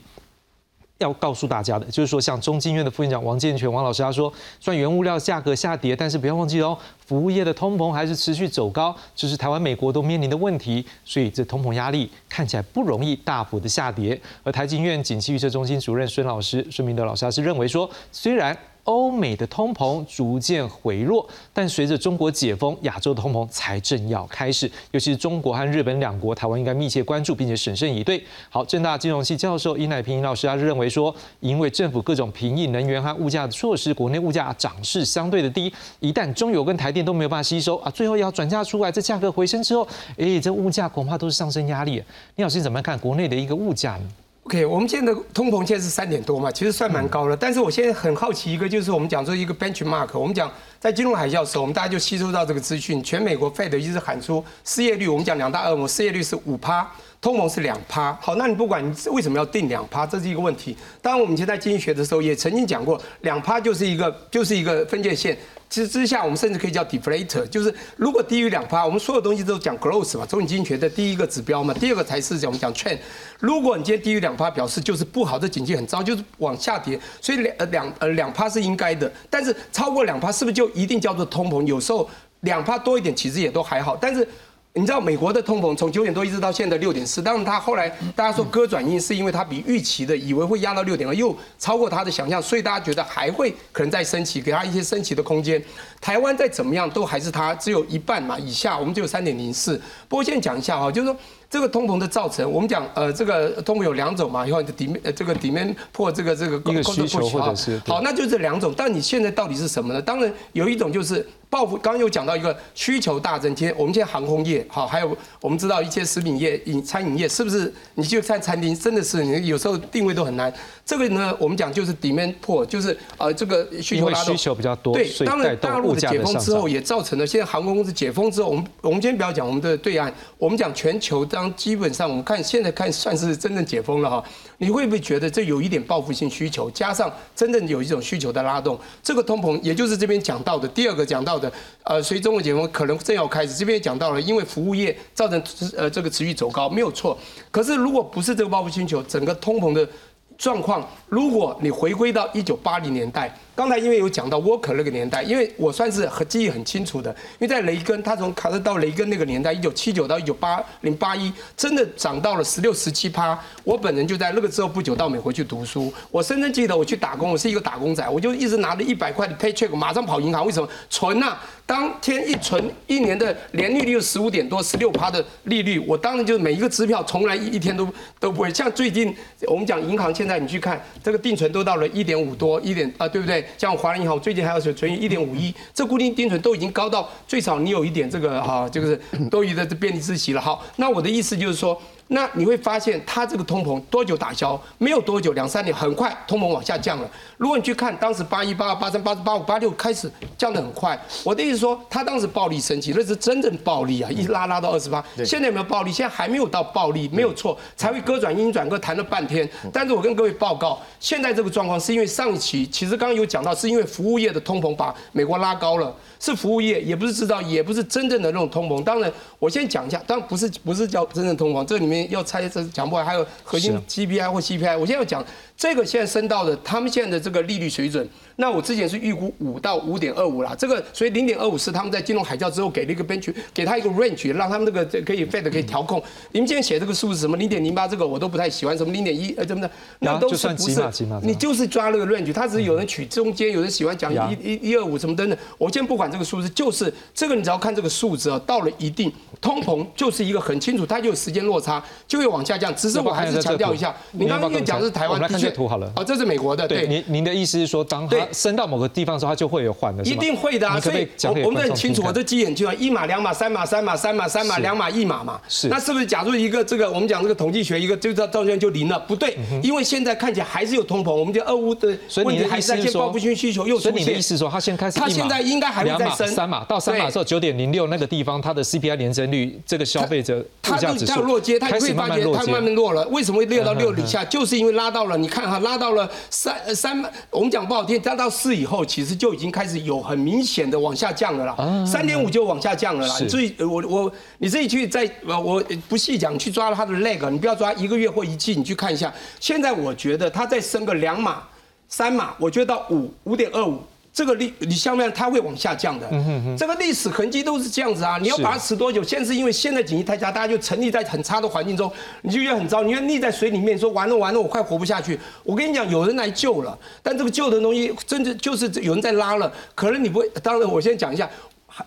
要告诉大家的，就是说，像中经院的副院长王健全王老师他说，虽然原物料价格下跌，但是不要忘记哦，服务业的通膨还是持续走高，这是台湾、美国都面临的问题，所以这通膨压力看起来不容易大幅的下跌。而台经院景气预测中心主任孙老师、孙明德老师他是认为说，虽然欧美的通膨逐渐回落，但随着中国解封，亚洲的通膨才正要开始。尤其是中国和日本两国，台湾应该密切关注，并且审慎以对。好，正大金融系教授殷乃平老师他认为说，因为政府各种平抑能源和物价的措施，国内物价涨势相对的低，一旦中油跟台电都没有办法吸收啊，最后要转嫁出来，这价格回升之后，哎，这物价恐怕都是上升压力。倪老师怎么看国内的一个物价呢？OK，我们现在的通膨现在是三点多嘛，其实算蛮高了。但是我现在很好奇一个，就是我们讲说一个 benchmark，我们讲在金融海啸的时候，我们大家就吸收到这个资讯，全美国 Fed 一直喊出失业率，我们讲两大恶魔，失业率是五趴，通膨是两趴。好，那你不管你为什么要定两趴，这是一个问题。当然，我们以前在经济学的时候也曾经讲过，两趴就是一个就是一个分界线。之之下，我们甚至可以叫 deflator，就是如果低于两趴，我们所有东西都讲 growth 嘛，中经济学的第一个指标嘛，第二个才是讲我们讲 trend。如果你今天低于两趴，表示就是不好的经济很糟，就是往下跌。所以两呃两呃两趴是应该的，但是超过两趴是不是就一定叫做通膨？有时候两趴多一点其实也都还好，但是。你知道美国的通膨从九点多一直到现在六点四，但是它后来大家说割转阴，是因为它比预期的以为会压到六点二，又超过它的想象，所以大家觉得还会可能再升起，给它一些升起的空间。台湾再怎么样都还是它只有一半嘛以下，我们只有三点零四。不过现在讲一下哈，就是说这个通膨的造成，我们讲呃这个通膨有两种嘛，以后底面呃这个底面破这个这个一个需求或者是好，那就这两种。但你现在到底是什么呢？当然有一种就是。报复。刚刚又讲到一个需求大增，今天我们现在航空业好，还有我们知道一些食品业、饮餐饮业，是不是？你去看餐厅，真的是你有时候定位都很难。这个呢，我们讲就是 demand pull，就是呃这个需求拉动，需求比较多，对，当然大陆的解封之后也造成了现在航空公司解封之后，我们我们今天不要讲我们的对岸，我们讲全球，当基本上我们看现在看算是真正解封了哈。你会不会觉得这有一点报复性需求，加上真正有一种需求的拉动，这个通膨也就是这边讲到的第二个讲到的，呃，所以中国解封可能正要开始，这边也讲到了，因为服务业造成呃这个持续走高没有错，可是如果不是这个报复需求，整个通膨的。状况，如果你回归到一九八零年代，刚才因为有讲到沃克那个年代，因为我算是很记忆很清楚的，因为在雷根，他从卡特到雷根那个年代，一九七九到一九八零八一，真的涨到了十六十七趴。我本人就在那个之后不久到美国去读书，我深深记得我去打工，我是一个打工仔，我就一直拿着一百块的 paycheck，马上跑银行，为什么存啊？当天一存，一年的年利率十五点多，十六趴的利率，我当然就是每一个支票从来一一天都都不会。像最近我们讲银行，现在你去看这个定存都到了一点五多，一点啊，对不对？像华人银行最近还要存存一点五亿，这固定定存都已经高到最少你有一点这个哈，就是多余的便利之息了。好，那我的意思就是说。那你会发现，它这个通膨多久打消？没有多久，两三年，很快通膨往下降了。如果你去看当时八一、八二、八三、八四、八五、八六开始降得很快，我的意思说，它当时暴力升级，那是真正暴力啊，一拉拉到二十八。现在有没有暴力？现在还没有到暴力，没有错，才会歌转音转歌谈了半天。但是我跟各位报告，现在这个状况是因为上一期其实刚刚有讲到，是因为服务业的通膨把美国拉高了。是服务业，也不是制造，也不是真正的那种通膨。当然，我先讲一下，当然不是不是叫真正通膨，这里面要拆这讲不完，还有核心 GPI 或 CPI。我现在要讲这个现在升到的，他们现在的这个利率水准。那我之前是预估五到五点二五啦，这个所以零点二五是他们在金融海啸之后给了一个 bench，给他一个 range，让他们这个可以 Fed 可以调控。你们今天写这个数字什么零点零八这个我都不太喜欢，什么零点一呃怎么的，那都是不是？你就是抓那个 range，他只是有人取中间，有人喜欢讲一一一二五什么等等。我先不管这个数字，就是这个你只要看这个数字啊，到了一定通膨就是一个很清楚，它就有时间落差，就会往下降。只是我还是强调一下，你刚刚讲的是台湾，的确图好了。啊，这是美国的。对，您您的意思是说当它升到某个地方的时候，它就会有缓的，一定会的啊！所以，我我们很清楚，我这记很清楚，一码、两码、三码、三码、三码、三码、两码、一码嘛。是，那是不是假如一个这个我们讲这个统计学一个就照照样就零了？不对，因为现在看起来还是有通膨，我们就俄乌的问题还是在先报复性需求又出现。所以你的意思说，它先开始，它现在应该还会再升三码到三码的时候九点零六那个地方，它的 CPI 年增率这个消费者它就它落街，它会发觉它慢慢落了。为什么会落到六以下？就是因为拉到了，你看哈，拉到了三三，我们讲不好听，拉到四以后，其实就已经开始有很明显的往下降了啦。三点五就往下降了啦。你自己我我你自己去在我不细讲，去抓它的 leg，你不要抓一个月或一季，你去看一下。现在我觉得它再升个两码、三码，我觉得到五五点二五。这个历你相面它会往下降的，这个历史痕迹都是这样子啊！你要把它持多久？现在是因为现在景气太差，大家就沉溺在很差的环境中，你就觉得很糟，你越溺在水里面，说完了完了，我快活不下去。我跟你讲，有人来救了，但这个救的东西，真的就是有人在拉了，可能你不会。当然，我先讲一下。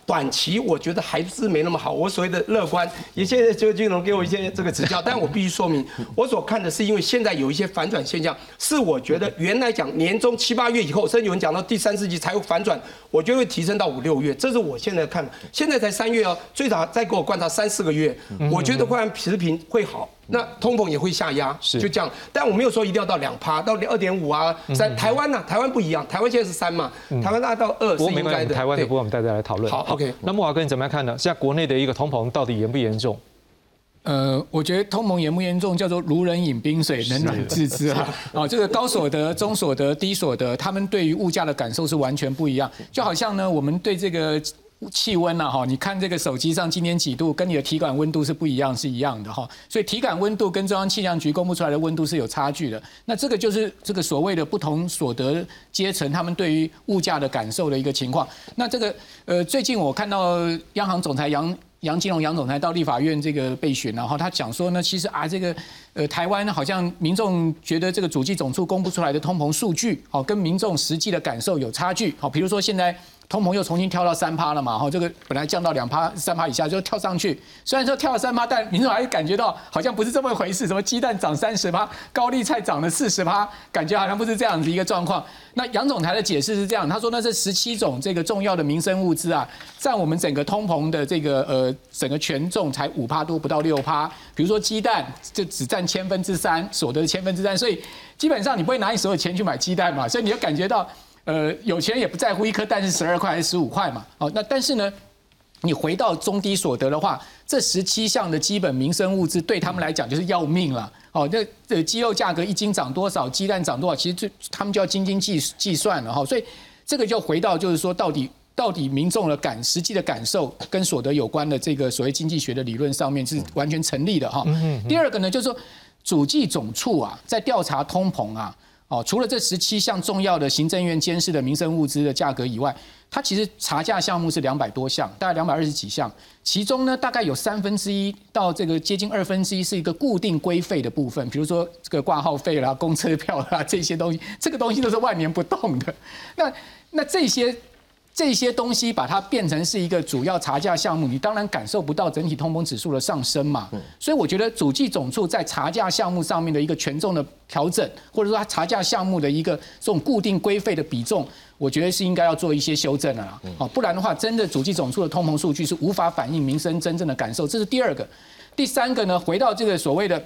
短期我觉得还是没那么好。我所谓的乐观，也现在就金融给我一些这个指教，但我必须说明，我所看的是因为现在有一些反转现象，是我觉得原来讲年终七八月以后，甚至有人讲到第三世纪才会反转，我觉得会提升到五六月，这是我现在看的。现在才三月哦，最少再给我观察三四个月，我觉得会然持平会好。那通膨也会下压，是就这样。但我没有说一定要到两趴，到二点五啊。三台湾呢，台湾不一样，台湾现在是三嘛，台湾大概到二是应该的。台湾的部分我们大家来讨论。好，OK。那木华哥你怎么样看呢？现在国内的一个通膨到底严不严重？呃，我觉得通膨严不严重，叫做如人饮冰水，冷暖自知啊。啊，这个高所得、中所得、低所得，他们对于物价的感受是完全不一样。就好像呢，我们对这个。气温呐，哈，你看这个手机上今天几度，跟你的体感温度是不一样，是一样的哈。所以体感温度跟中央气象局公布出来的温度是有差距的。那这个就是这个所谓的不同所得阶层他们对于物价的感受的一个情况。那这个呃，最近我看到央行总裁杨杨金龙杨总裁到立法院这个备询，然后他讲说呢，其实啊这个。呃，台湾好像民众觉得这个主计总处公布出来的通膨数据，好，跟民众实际的感受有差距，好，比如说现在通膨又重新跳到三趴了嘛，哈，这个本来降到两趴、三趴以下就跳上去。虽然说跳了三趴，但民众还是感觉到好像不是这么回事。什么鸡蛋涨三十趴，高丽菜涨了四十趴，感觉好像不是这样子一个状况。那杨总裁的解释是这样，他说那这十七种这个重要的民生物资啊，占我们整个通膨的这个呃整个权重才五趴多，不到六趴。比如说鸡蛋，就只占千分之三，所得的千分之三，所以基本上你不会拿你所有钱去买鸡蛋嘛，所以你就感觉到。呃，有钱人也不在乎一颗蛋是十二块还是十五块嘛。哦，那但是呢，你回到中低所得的话，这十七项的基本民生物资对他们来讲就是要命了。哦，那呃鸡肉价格一斤涨多少，鸡蛋涨多少，其实就他们就要斤斤计计算了哈。所以这个就回到就是说，到底到底民众的感实际的感受跟所得有关的这个所谓经济学的理论上面是完全成立的哈。第二个呢，就是说主计总处啊，在调查通膨啊。哦，除了这十七项重要的行政院监视的民生物资的价格以外，它其实查价项目是两百多项，大概两百二十几项，其中呢大概有三分之一到这个接近二分之一是一个固定规费的部分，比如说这个挂号费啦、公车票啦 这些东西，这个东西都是万年不动的。那那这些。这些东西把它变成是一个主要查价项目，你当然感受不到整体通膨指数的上升嘛。所以我觉得主计总处在查价项目上面的一个权重的调整，或者说它查价项目的一个这种固定规费的比重，我觉得是应该要做一些修正的啦。哦，不然的话，真的主计总处的通膨数据是无法反映民生真正的感受。这是第二个，第三个呢，回到这个所谓的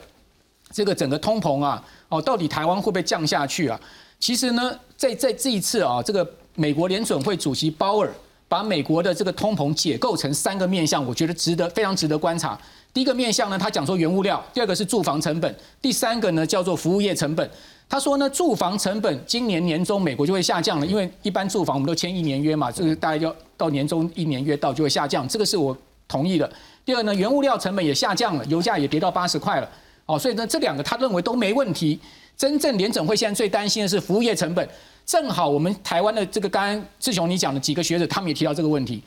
这个整个通膨啊，哦，到底台湾会不会降下去啊？其实呢，在在这一次啊，这个。美国联准会主席鲍尔把美国的这个通膨解构成三个面向，我觉得值得非常值得观察。第一个面向呢，他讲说原物料；第二个是住房成本；第三个呢叫做服务业成本。他说呢，住房成本今年年中美国就会下降了，因为一般住房我们都签一年约嘛，这个大概要到年终一年约到就会下降，这个是我同意的。第二呢，原物料成本也下降了，油价也跌到八十块了。哦，所以呢这两个他认为都没问题。真正联准会现在最担心的是服务业成本。正好我们台湾的这个刚刚志雄你讲的几个学者，他们也提到这个问题。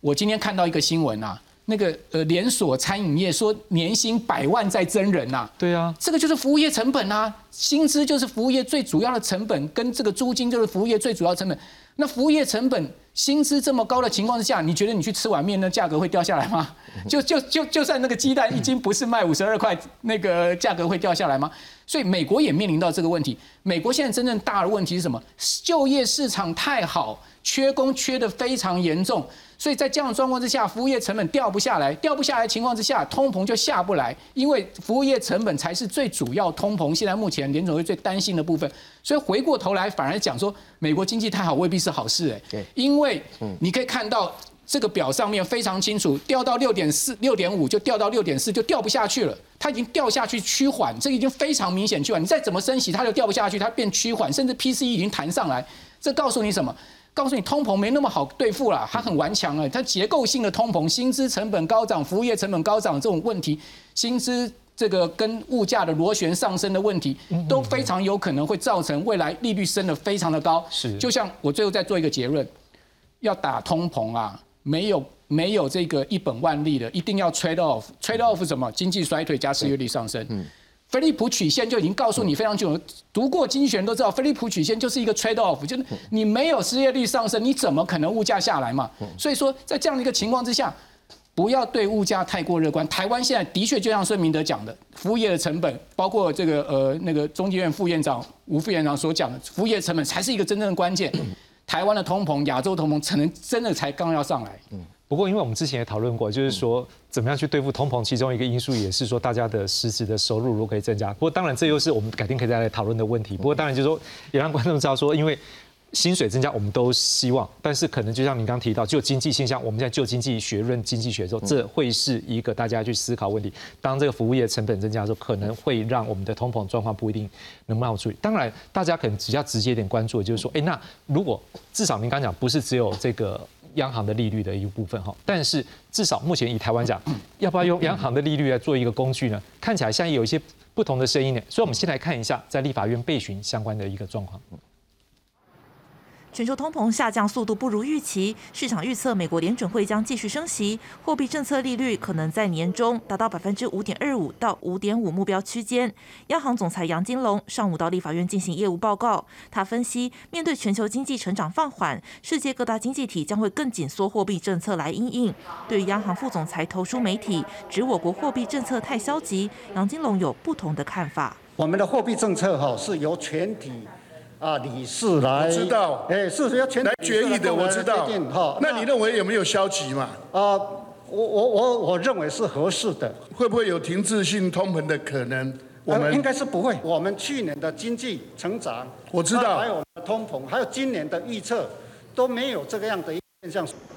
我今天看到一个新闻啊，那个呃连锁餐饮业说年薪百万在增人呐。对啊，这个就是服务业成本啊，薪资就是服务业最主要的成本，跟这个租金就是服务业最主要成本。那服务业成本。薪资这么高的情况之下，你觉得你去吃碗面，那价格会掉下来吗？就就就就算那个鸡蛋一斤不是卖五十二块，那个价格会掉下来吗？所以美国也面临到这个问题。美国现在真正大的问题是什么？就业市场太好，缺工缺的非常严重。所以在这样的状况之下，服务业成本掉不下来，掉不下来情况之下，通膨就下不来，因为服务业成本才是最主要通膨。现在目前联总会最担心的部分，所以回过头来反而讲说，美国经济太好未必是好事哎。因为你可以看到这个表上面非常清楚，掉到六点四、六点五就掉到六点四，就掉不下去了。它已经掉下去趋缓，这已经非常明显趋缓。你再怎么升息，它就掉不下去，它变趋缓，甚至 PCE 已经弹上来。这告诉你什么？告诉你，通膨没那么好对付了，它很顽强啊。它结构性的通膨，薪资成本高涨、服务业成本高涨这种问题，薪资这个跟物价的螺旋上升的问题，都非常有可能会造成未来利率升的非常的高。是，就像我最后再做一个结论，要打通膨啊，没有没有这个一本万利的，一定要 trade off，trade off 什么？经济衰退加失业率上升。菲利普曲线就已经告诉你非常清楚，读过经济学人都知道，菲利普曲线就是一个 trade off，就是你没有失业率上升，你怎么可能物价下来嘛？所以说，在这样的一个情况之下，不要对物价太过乐观。台湾现在的确就像孙明德讲的，服务业的成本，包括这个呃那个中经院副院长吴副院长所讲的，服务业成本才是一个真正的关键。台湾的通膨，亚洲通膨，可能真的才刚要上来。嗯不过，因为我们之前也讨论过，就是说怎么样去对付通膨，其中一个因素也是说大家的实质的收入如果可以增加。不过，当然这又是我们改天可以再来讨论的问题。不过，当然就是说也让观众知道说，因为薪水增加，我们都希望，但是可能就像您刚提到，就经济现象，我们现在就经济学论经济学的时候，这会是一个大家去思考问题。当这个服务业成本增加的时候，可能会让我们的通膨状况不一定能冒出。当然，大家可能比较直接一点关注就是说，哎，那如果至少您刚讲，不是只有这个。央行的利率的一部分哈，但是至少目前以台湾讲，要不要用央行的利率来做一个工具呢？看起来像有一些不同的声音呢，所以我们先来看一下在立法院备询相关的一个状况。全球通膨下降速度不如预期，市场预测美国联准会将继续升息，货币政策利率可能在年中达到百分之五点二五到五点五目标区间。央行总裁杨金龙上午到立法院进行业务报告，他分析，面对全球经济成长放缓，世界各大经济体将会更紧缩货币政策来应应。对于央行副总裁投书媒体指我国货币政策太消极，杨金龙有不同的看法。我们的货币政策哈是由全体。啊，理事来我知道，哎，是要全来决议的，我知道。哈，那你认为有没有消极嘛？啊，我我我我认为是合适的。会不会有停滞性通膨的可能？我们应该是不会。我们去年的经济成长，我知道，还有通膨，还有今年的预测都没有这个样的现象。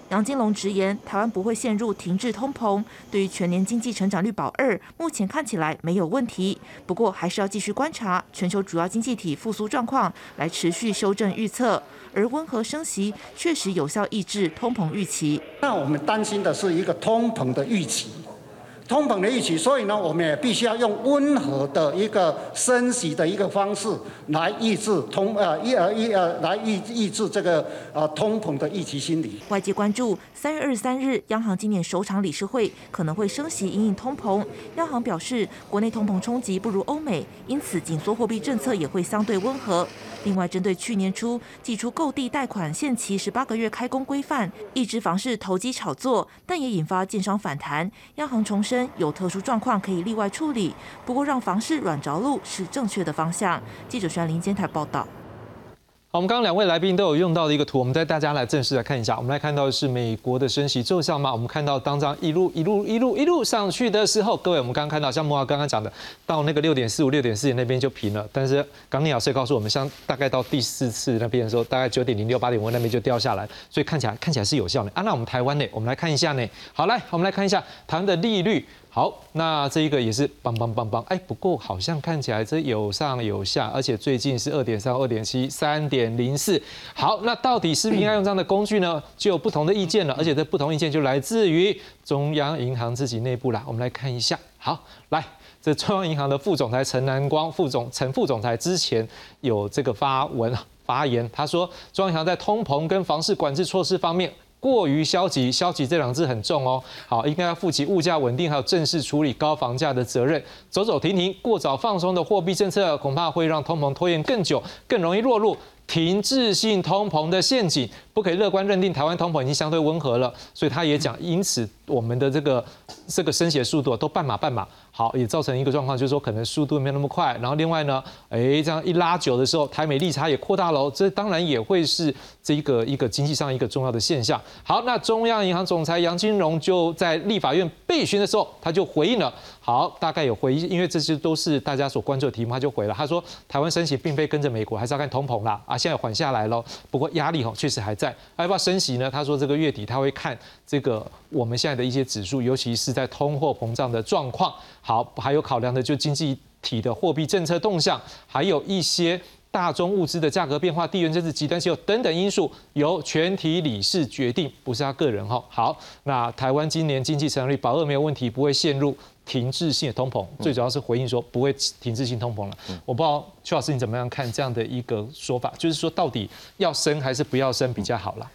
杨金龙直言，台湾不会陷入停滞通膨。对于全年经济成长率保二，目前看起来没有问题。不过，还是要继续观察全球主要经济体复苏状况，来持续修正预测。而温和升息确实有效抑制通膨预期。那我们担心的是一个通膨的预期。通膨的预期，所以呢，我们也必须要用温和的一个升息的一个方式来抑制通呃一呃一呃来抑抑制这个呃通膨的预期心理。外界关注三月二十三日，央行今年首场理事会可能会升息，引引通膨。央行表示，国内通膨冲击不如欧美，因此紧缩货币政策也会相对温和。另外，针对去年初寄出购地贷款限期十八个月开工规范，一直房市投机炒作，但也引发建商反弹。央行重申，有特殊状况可以例外处理，不过让房市软着陆是正确的方向。记者宣林监台报道。我们刚刚两位来宾都有用到的一个图，我们带大家来正式来看一下。我们来看到的是美国的升息奏效吗？我们看到当张一路一路一路一路上去的时候，各位，我们刚刚看到像莫华刚刚讲的，到那个六点四五、六点四那边就平了。但是刚聂老师告诉我们，像大概到第四次那边的时候，大概九点零六、八点五那边就掉下来，所以看起来看起来是有效的啊。那我们台湾呢？我们来看一下呢。好，来我们来看一下台湾的利率。好，那这一个也是棒棒棒棒，哎，不过好像看起来这有上有下，而且最近是二点三、二点七、三点零四。好，那到底是不是应该用这样的工具呢？就有不同的意见了，而且这不同意见就来自于中央银行自己内部啦。我们来看一下，好，来，这中央银行的副总裁陈南光副总陈副总裁之前有这个发文啊发言，他说中央银行在通膨跟房市管制措施方面。过于消极，消极这两字很重哦。好，应该要负起物价稳定还有正式处理高房价的责任。走走停停，过早放松的货币政策，恐怕会让通膨拖延更久，更容易落入停滞性通膨的陷阱。不可以乐观认定台湾通膨已经相对温和了。所以他也讲，因此我们的这个这个升息速度都半马半马。好，也造成一个状况，就是说可能速度没有那么快。然后另外呢，哎，这样一拉久的时候，台美利差也扩大了，这当然也会是这个一个经济上一个重要的现象。好，那中央银行总裁杨金荣就在立法院备询的时候，他就回应了。好，大概有回应，因为这些都是大家所关注的题目，他就回了。他说，台湾升息并非跟着美国，还是要看通膨啦。啊，现在缓下来了，不过压力吼确实还在。要不要升息呢？他说这个月底他会看这个我们现在的一些指数，尤其是在通货膨胀的状况。好，还有考量的就经济体的货币政策动向，还有一些大宗物资的价格变化、地缘政治极端气候等等因素，由全体理事决定，不是他个人哈。好，那台湾今年经济成长率保二没有问题，不会陷入停滞性的通膨，最主要是回应说不会停滞性通膨了。我不知道邱老师你怎么样看这样的一个说法，就是说到底要升还是不要升比较好了？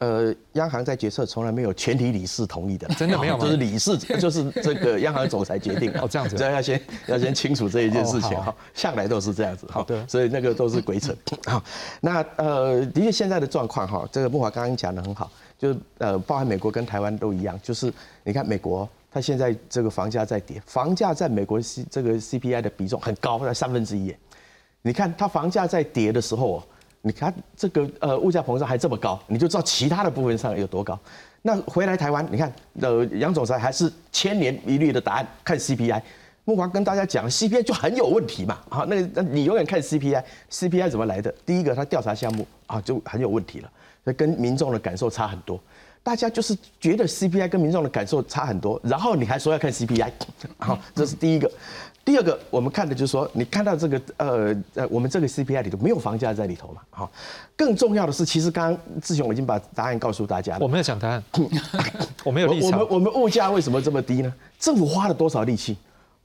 呃，央行在决策从来没有全体理事同意的，真的没有吗？就是理事，就是这个央行总裁决定。哦，这样子，这要先 要先清楚这一件事情哈，向来都是这样子哈。对，所以那个都是鬼扯。好，那呃，的确现在的状况哈，这个木华刚刚讲的很好，就是呃，包含美国跟台湾都一样，就是你看美国，它现在这个房价在跌，房价在美国 C 这个 CPI 的比重很高，在三分之一。你看它房价在跌的时候哦。你看这个呃物价膨胀还这么高，你就知道其他的部分上有多高。那回来台湾，你看呃杨总裁还是千年一律的答案，看 CPI。木华跟大家讲，CPI 就很有问题嘛。好，那那你永远看 CPI，CPI 怎么来的？第一个，它调查项目啊就很有问题了，那跟民众的感受差很多。大家就是觉得 CPI 跟民众的感受差很多，然后你还说要看 CPI，好，这是第一个。第二个，我们看的就是说，你看到这个呃呃，我们这个 CPI 里头没有房价在里头嘛？好，更重要的是，其实刚刚志雄已经把答案告诉大家了。我没有讲答案，我没有立场。我们我们物价为什么这么低呢？政府花了多少力气？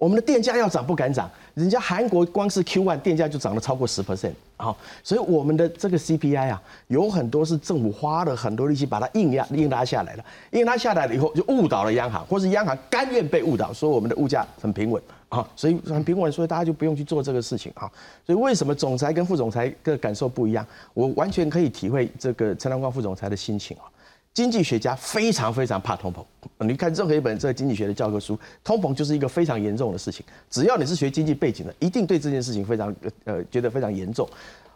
我们的电价要涨不敢涨，人家韩国光是 Q one 电价就涨了超过十 percent 好，所以我们的这个 CPI 啊，有很多是政府花了很多力气把它硬压硬拉下来了，硬拉下来了以后就误导了央行，或是央行甘愿被误导，说我们的物价很平稳啊，所以很平稳，所以大家就不用去做这个事情啊。所以为什么总裁跟副总裁的感受不一样？我完全可以体会这个陈良光副总裁的心情啊。经济学家非常非常怕通膨。你看任何一本这个经济学的教科书，通膨就是一个非常严重的事情。只要你是学经济背景的，一定对这件事情非常呃觉得非常严重。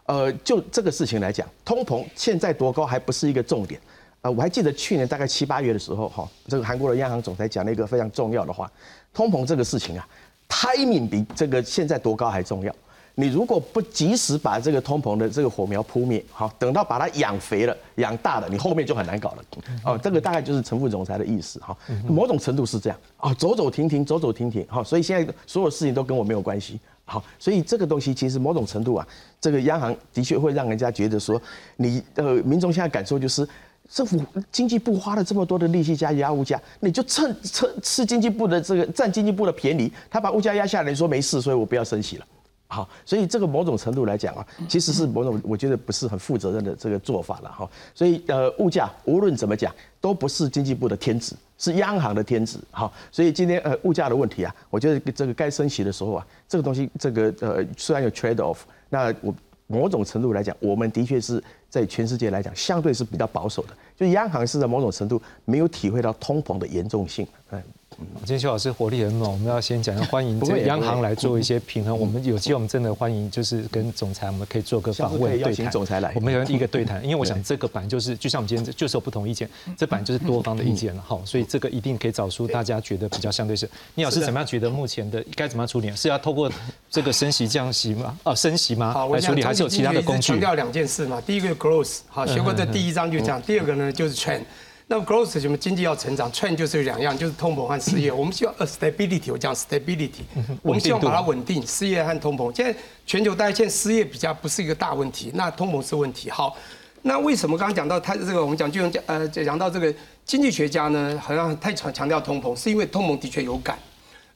呃，就这个事情来讲，通膨现在多高还不是一个重点。呃，我还记得去年大概七八月的时候，哈，这个韩国的央行总裁讲了一个非常重要的话：通膨这个事情啊，timing 比这个现在多高还重要。你如果不及时把这个通膨的这个火苗扑灭，好，等到把它养肥了、养大了，你后面就很难搞了。哦，这个大概就是陈副总裁的意思哈。某种程度是这样啊，走走停停，走走停停，好，所以现在所有事情都跟我没有关系。好，所以这个东西其实某种程度啊，这个央行的确会让人家觉得说，你呃，民众现在感受就是，政府经济部花了这么多的力气加压物价，你就趁趁吃经济部的这个占经济部的便宜，他把物价压下来，你说没事，所以我不要升息了。好，所以这个某种程度来讲啊，其实是某种我觉得不是很负责任的这个做法了哈。所以呃，物价无论怎么讲，都不是经济部的天职，是央行的天职。好，所以今天呃物价的问题啊，我觉得这个该升息的时候啊，这个东西这个呃虽然有 trade off，那我某种程度来讲，我们的确是在全世界来讲相对是比较保守的，就央行是在某种程度没有体会到通膨的严重性，嗯。今天邱老师活力很猛，我们要先讲，要欢迎这个央行来做一些平衡。我们有机会，我们真的欢迎，就是跟总裁，我们可以做个访问对谈。总裁来，我们有一个对谈，因为我想这个版就是，就像我们今天就是有不同意见，这版就是多方的意见了哈，所以这个一定可以找出大家觉得比较相对是。你老师怎么样觉得目前的该怎么样处理？是要透过这个升息降息吗？哦，升息吗？来处理，还是有其他的工具？强调两件事嘛，第一个 growth，好，学过这第一章就这样，第二个呢就是 trend。那么 growth 什么经济要成长，trend 就是两样，就是通膨和失业。我们希望 a stability，我讲 stability，我们希望把它稳定，失业和通膨。现在全球大家现在失业比较不是一个大问题，那通膨是问题。好，那为什么刚刚讲到他这个，我们讲就用讲呃讲到这个经济学家呢，好像太强强调通膨，是因为通膨的确有感，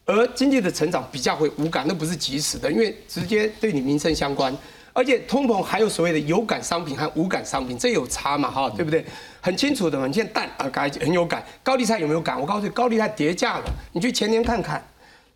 而经济的成长比较会无感，那不是及时的，因为直接对你民生相关。而且通膨还有所谓的有感商品和无感商品，这有差嘛？哈，对不对？很清楚的嘛。你现在蛋啊，该很有感。高丽菜有没有感？我告诉你，高丽菜跌价了。你去前年看看，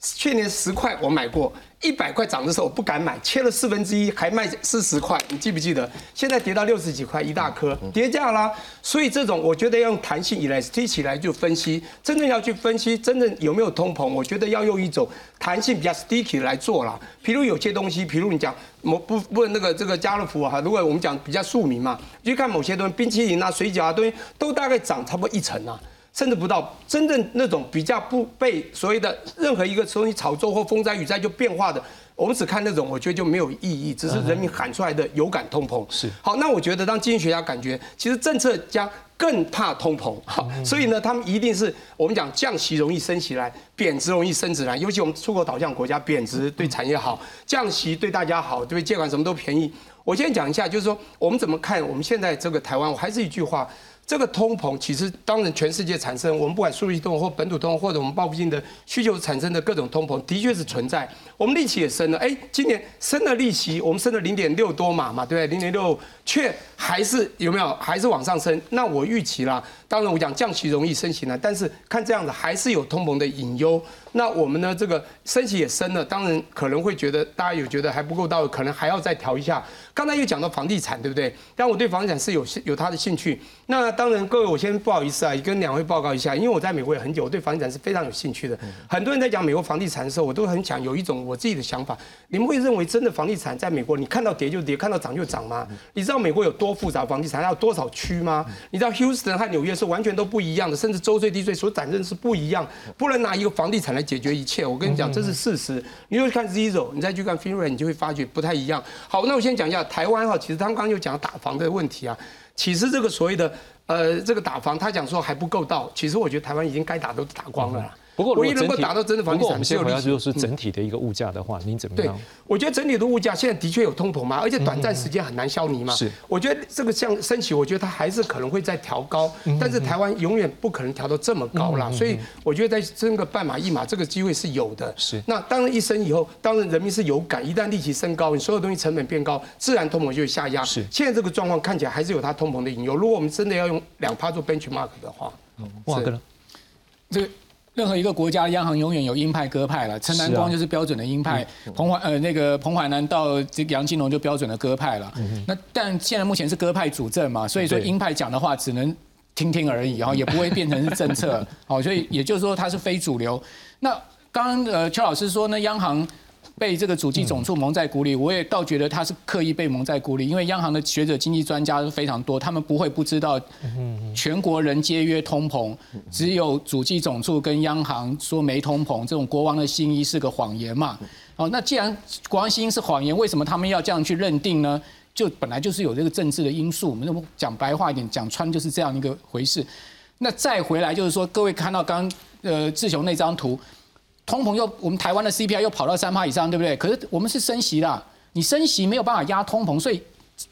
去年十块我买过。一百块涨的时候我不敢买，切了四分之一还卖四十块，你记不记得？现在跌到六十几块一大颗，跌价啦。所以这种我觉得要用弹性以来提起来就分析，真正要去分析真正有没有通膨，我觉得要用一种弹性比较 sticky 来做啦。譬如有些东西，譬如你讲某不不那个这个家乐福哈，如果我们讲比较庶民嘛，去看某些东西，冰淇淋啊、水饺啊东西都大概涨差不多一成啊。甚至不到真正那种比较不被所谓的任何一个东西炒作或风灾雨灾就变化的，我们只看那种，我觉得就没有意义，只是人民喊出来的有感通膨。是好，那我觉得当经济学家感觉，其实政策家更怕通膨，好，所以呢，他们一定是我们讲降息容易升起来，贬值容易升值来，尤其我们出口导向国家，贬值对产业好，降息对大家好，对借款什么都便宜。我先讲一下，就是说我们怎么看我们现在这个台湾，我还是一句话。这个通膨其实当然全世界产生，我们不管数据通或本土通或者我们报复性的需求产生的各种通膨，的确是存在。我们利息也升了，哎，今年升了利息，我们升了零点六多码嘛，对不对？零点六却还是有没有还是往上升？那我预期啦，当然我讲降息容易升息难，但是看这样子还是有通膨的隐忧。那我们呢？这个升息也升了，当然可能会觉得大家有觉得还不够到位，可能还要再调一下。刚才又讲到房地产，对不对？但我对房地产是有有他的兴趣。那当然，各位我先不好意思啊，也跟两位报告一下，因为我在美国也很久，我对房地产是非常有兴趣的。很多人在讲美国房地产的时候，我都很想有一种我自己的想法。你们会认为真的房地产在美国，你看到跌就跌，看到涨就涨吗？你知道美国有多复杂房地产，要多少区吗？你知道 Houston 和纽约是完全都不一样的，甚至州税地税所产生是不一样，不能拿一个房地产来。解决一切，我跟你讲，这是事实。你又看 Zero，你再去看 Finray，你就会发觉不太一样。好，那我先讲一下台湾哈，其实他刚刚又讲打房的问题啊。其实这个所谓的呃这个打房，他讲说还不够到，其实我觉得台湾已经该打都打光了。不过唯一能够达到真的房地产，我们先回到就是整体的一个物价的话，您怎么样？对，我觉得整体的物价现在的确有通膨嘛，而且短暂时间很难消弭嘛。是，我觉得这个像升息，我觉得它还是可能会再调高，但是台湾永远不可能调到这么高啦。所以我觉得在升个半码一码，这个机会是有的。是，那当然一升以后，当然人民是有感，一旦利息升高，你所有东西成本变高，自然通膨就会下压。是，现在这个状况看起来还是有它通膨的引诱。如果我们真的要用两趴做 benchmark 的话，哇哥呢？这个。任何一个国家央行永远有鹰派鸽派了，陈南光就是标准的鹰派，彭淮呃那个彭淮南到这杨金龙就标准的鸽派了。那但现在目前是鸽派主政嘛，所以说鹰派讲的话只能听听而已，然后也不会变成是政策。好，所以也就是说它是非主流。那刚刚呃邱老师说呢，央行。被这个主计总处蒙在鼓里，我也倒觉得他是刻意被蒙在鼓里，因为央行的学者、经济专家是非常多，他们不会不知道全国人皆曰通膨，只有主计总处跟央行说没通膨，这种国王的新衣是个谎言嘛？哦，那既然国王新衣是谎言，为什么他们要这样去认定呢？就本来就是有这个政治的因素，我们讲白话一点，讲穿就是这样一个回事。那再回来就是说，各位看到刚呃志雄那张图。通膨又，我们台湾的 CPI 又跑到三趴以上，对不对？可是我们是升息啦，你升息没有办法压通膨，所以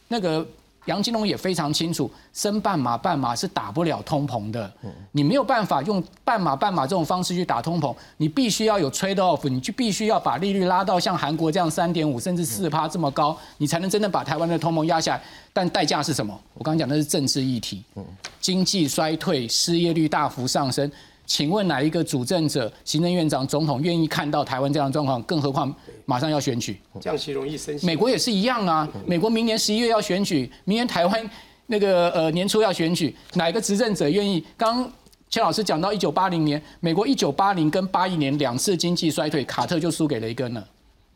那个杨金龙也非常清楚，升半码半码是打不了通膨的。你没有办法用半码半码这种方式去打通膨，你必须要有 trade off，你就必须要把利率拉到像韩国这样三点五甚至四趴这么高，你才能真的把台湾的通膨压下来。但代价是什么？我刚刚讲的是政治议题，经济衰退，失业率大幅上升。请问哪一个主政者、行政院长、总统愿意看到台湾这样的状况？更何况马上要选举，降息容易升息。美国也是一样啊，美国明年十一月要选举，明年台湾那个呃年初要选举，哪一个执政者愿意？刚钱老师讲到一九八零年，美国一九八零跟八一年两次经济衰退，卡特就输给雷根了，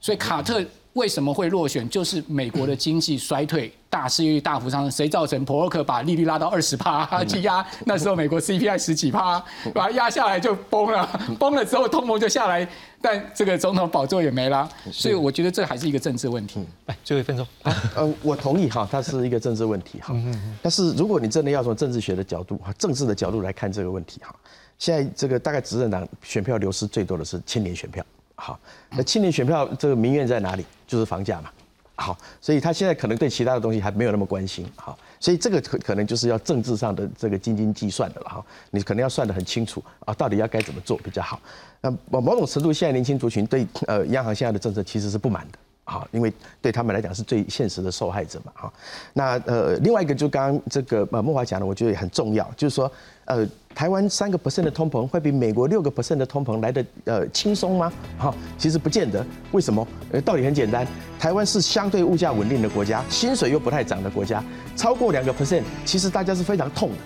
所以卡特。为什么会落选？就是美国的经济衰退，大失业率大幅上升，谁造成？伯克把利率拉到二十趴去压，那时候美国 CPI 十几趴，把它压下来就崩了，崩了之后通膨就下来，但这个总统宝座也没了，所以我觉得这还是一个政治问题。来，最后一分钟，呃，我同意哈，它是一个政治问题哈。但是如果你真的要从政治学的角度哈，政治的角度来看这个问题哈，现在这个大概执政党选票流失最多的是青年选票。好，那青年选票这个民怨在哪里？就是房价嘛。好，所以他现在可能对其他的东西还没有那么关心。好，所以这个可可能就是要政治上的这个斤斤计算的了哈。你可能要算得很清楚啊，到底要该怎么做比较好。那某某种程度，现在年轻族群对呃央行现在的政策其实是不满的。好，因为对他们来讲是最现实的受害者嘛。哈，那呃另外一个就刚刚这个呃莫华讲的，我觉得也很重要，就是说呃。台湾三个 percent 的通膨会比美国六个 percent 的通膨来的呃轻松吗？哈，其实不见得。为什么？呃，道理很简单，台湾是相对物价稳定的国家，薪水又不太涨的国家，超过两个 percent，其实大家是非常痛的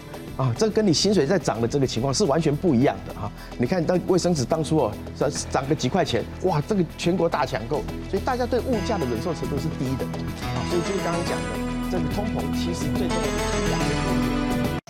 啊。这跟你薪水在涨的这个情况是完全不一样的哈。你看，当卫生纸当初哦涨涨个几块钱，哇，这个全国大抢购，所以大家对物价的忍受程度是低的啊。所以就是刚刚讲的，这个通膨其实最重要的是两个。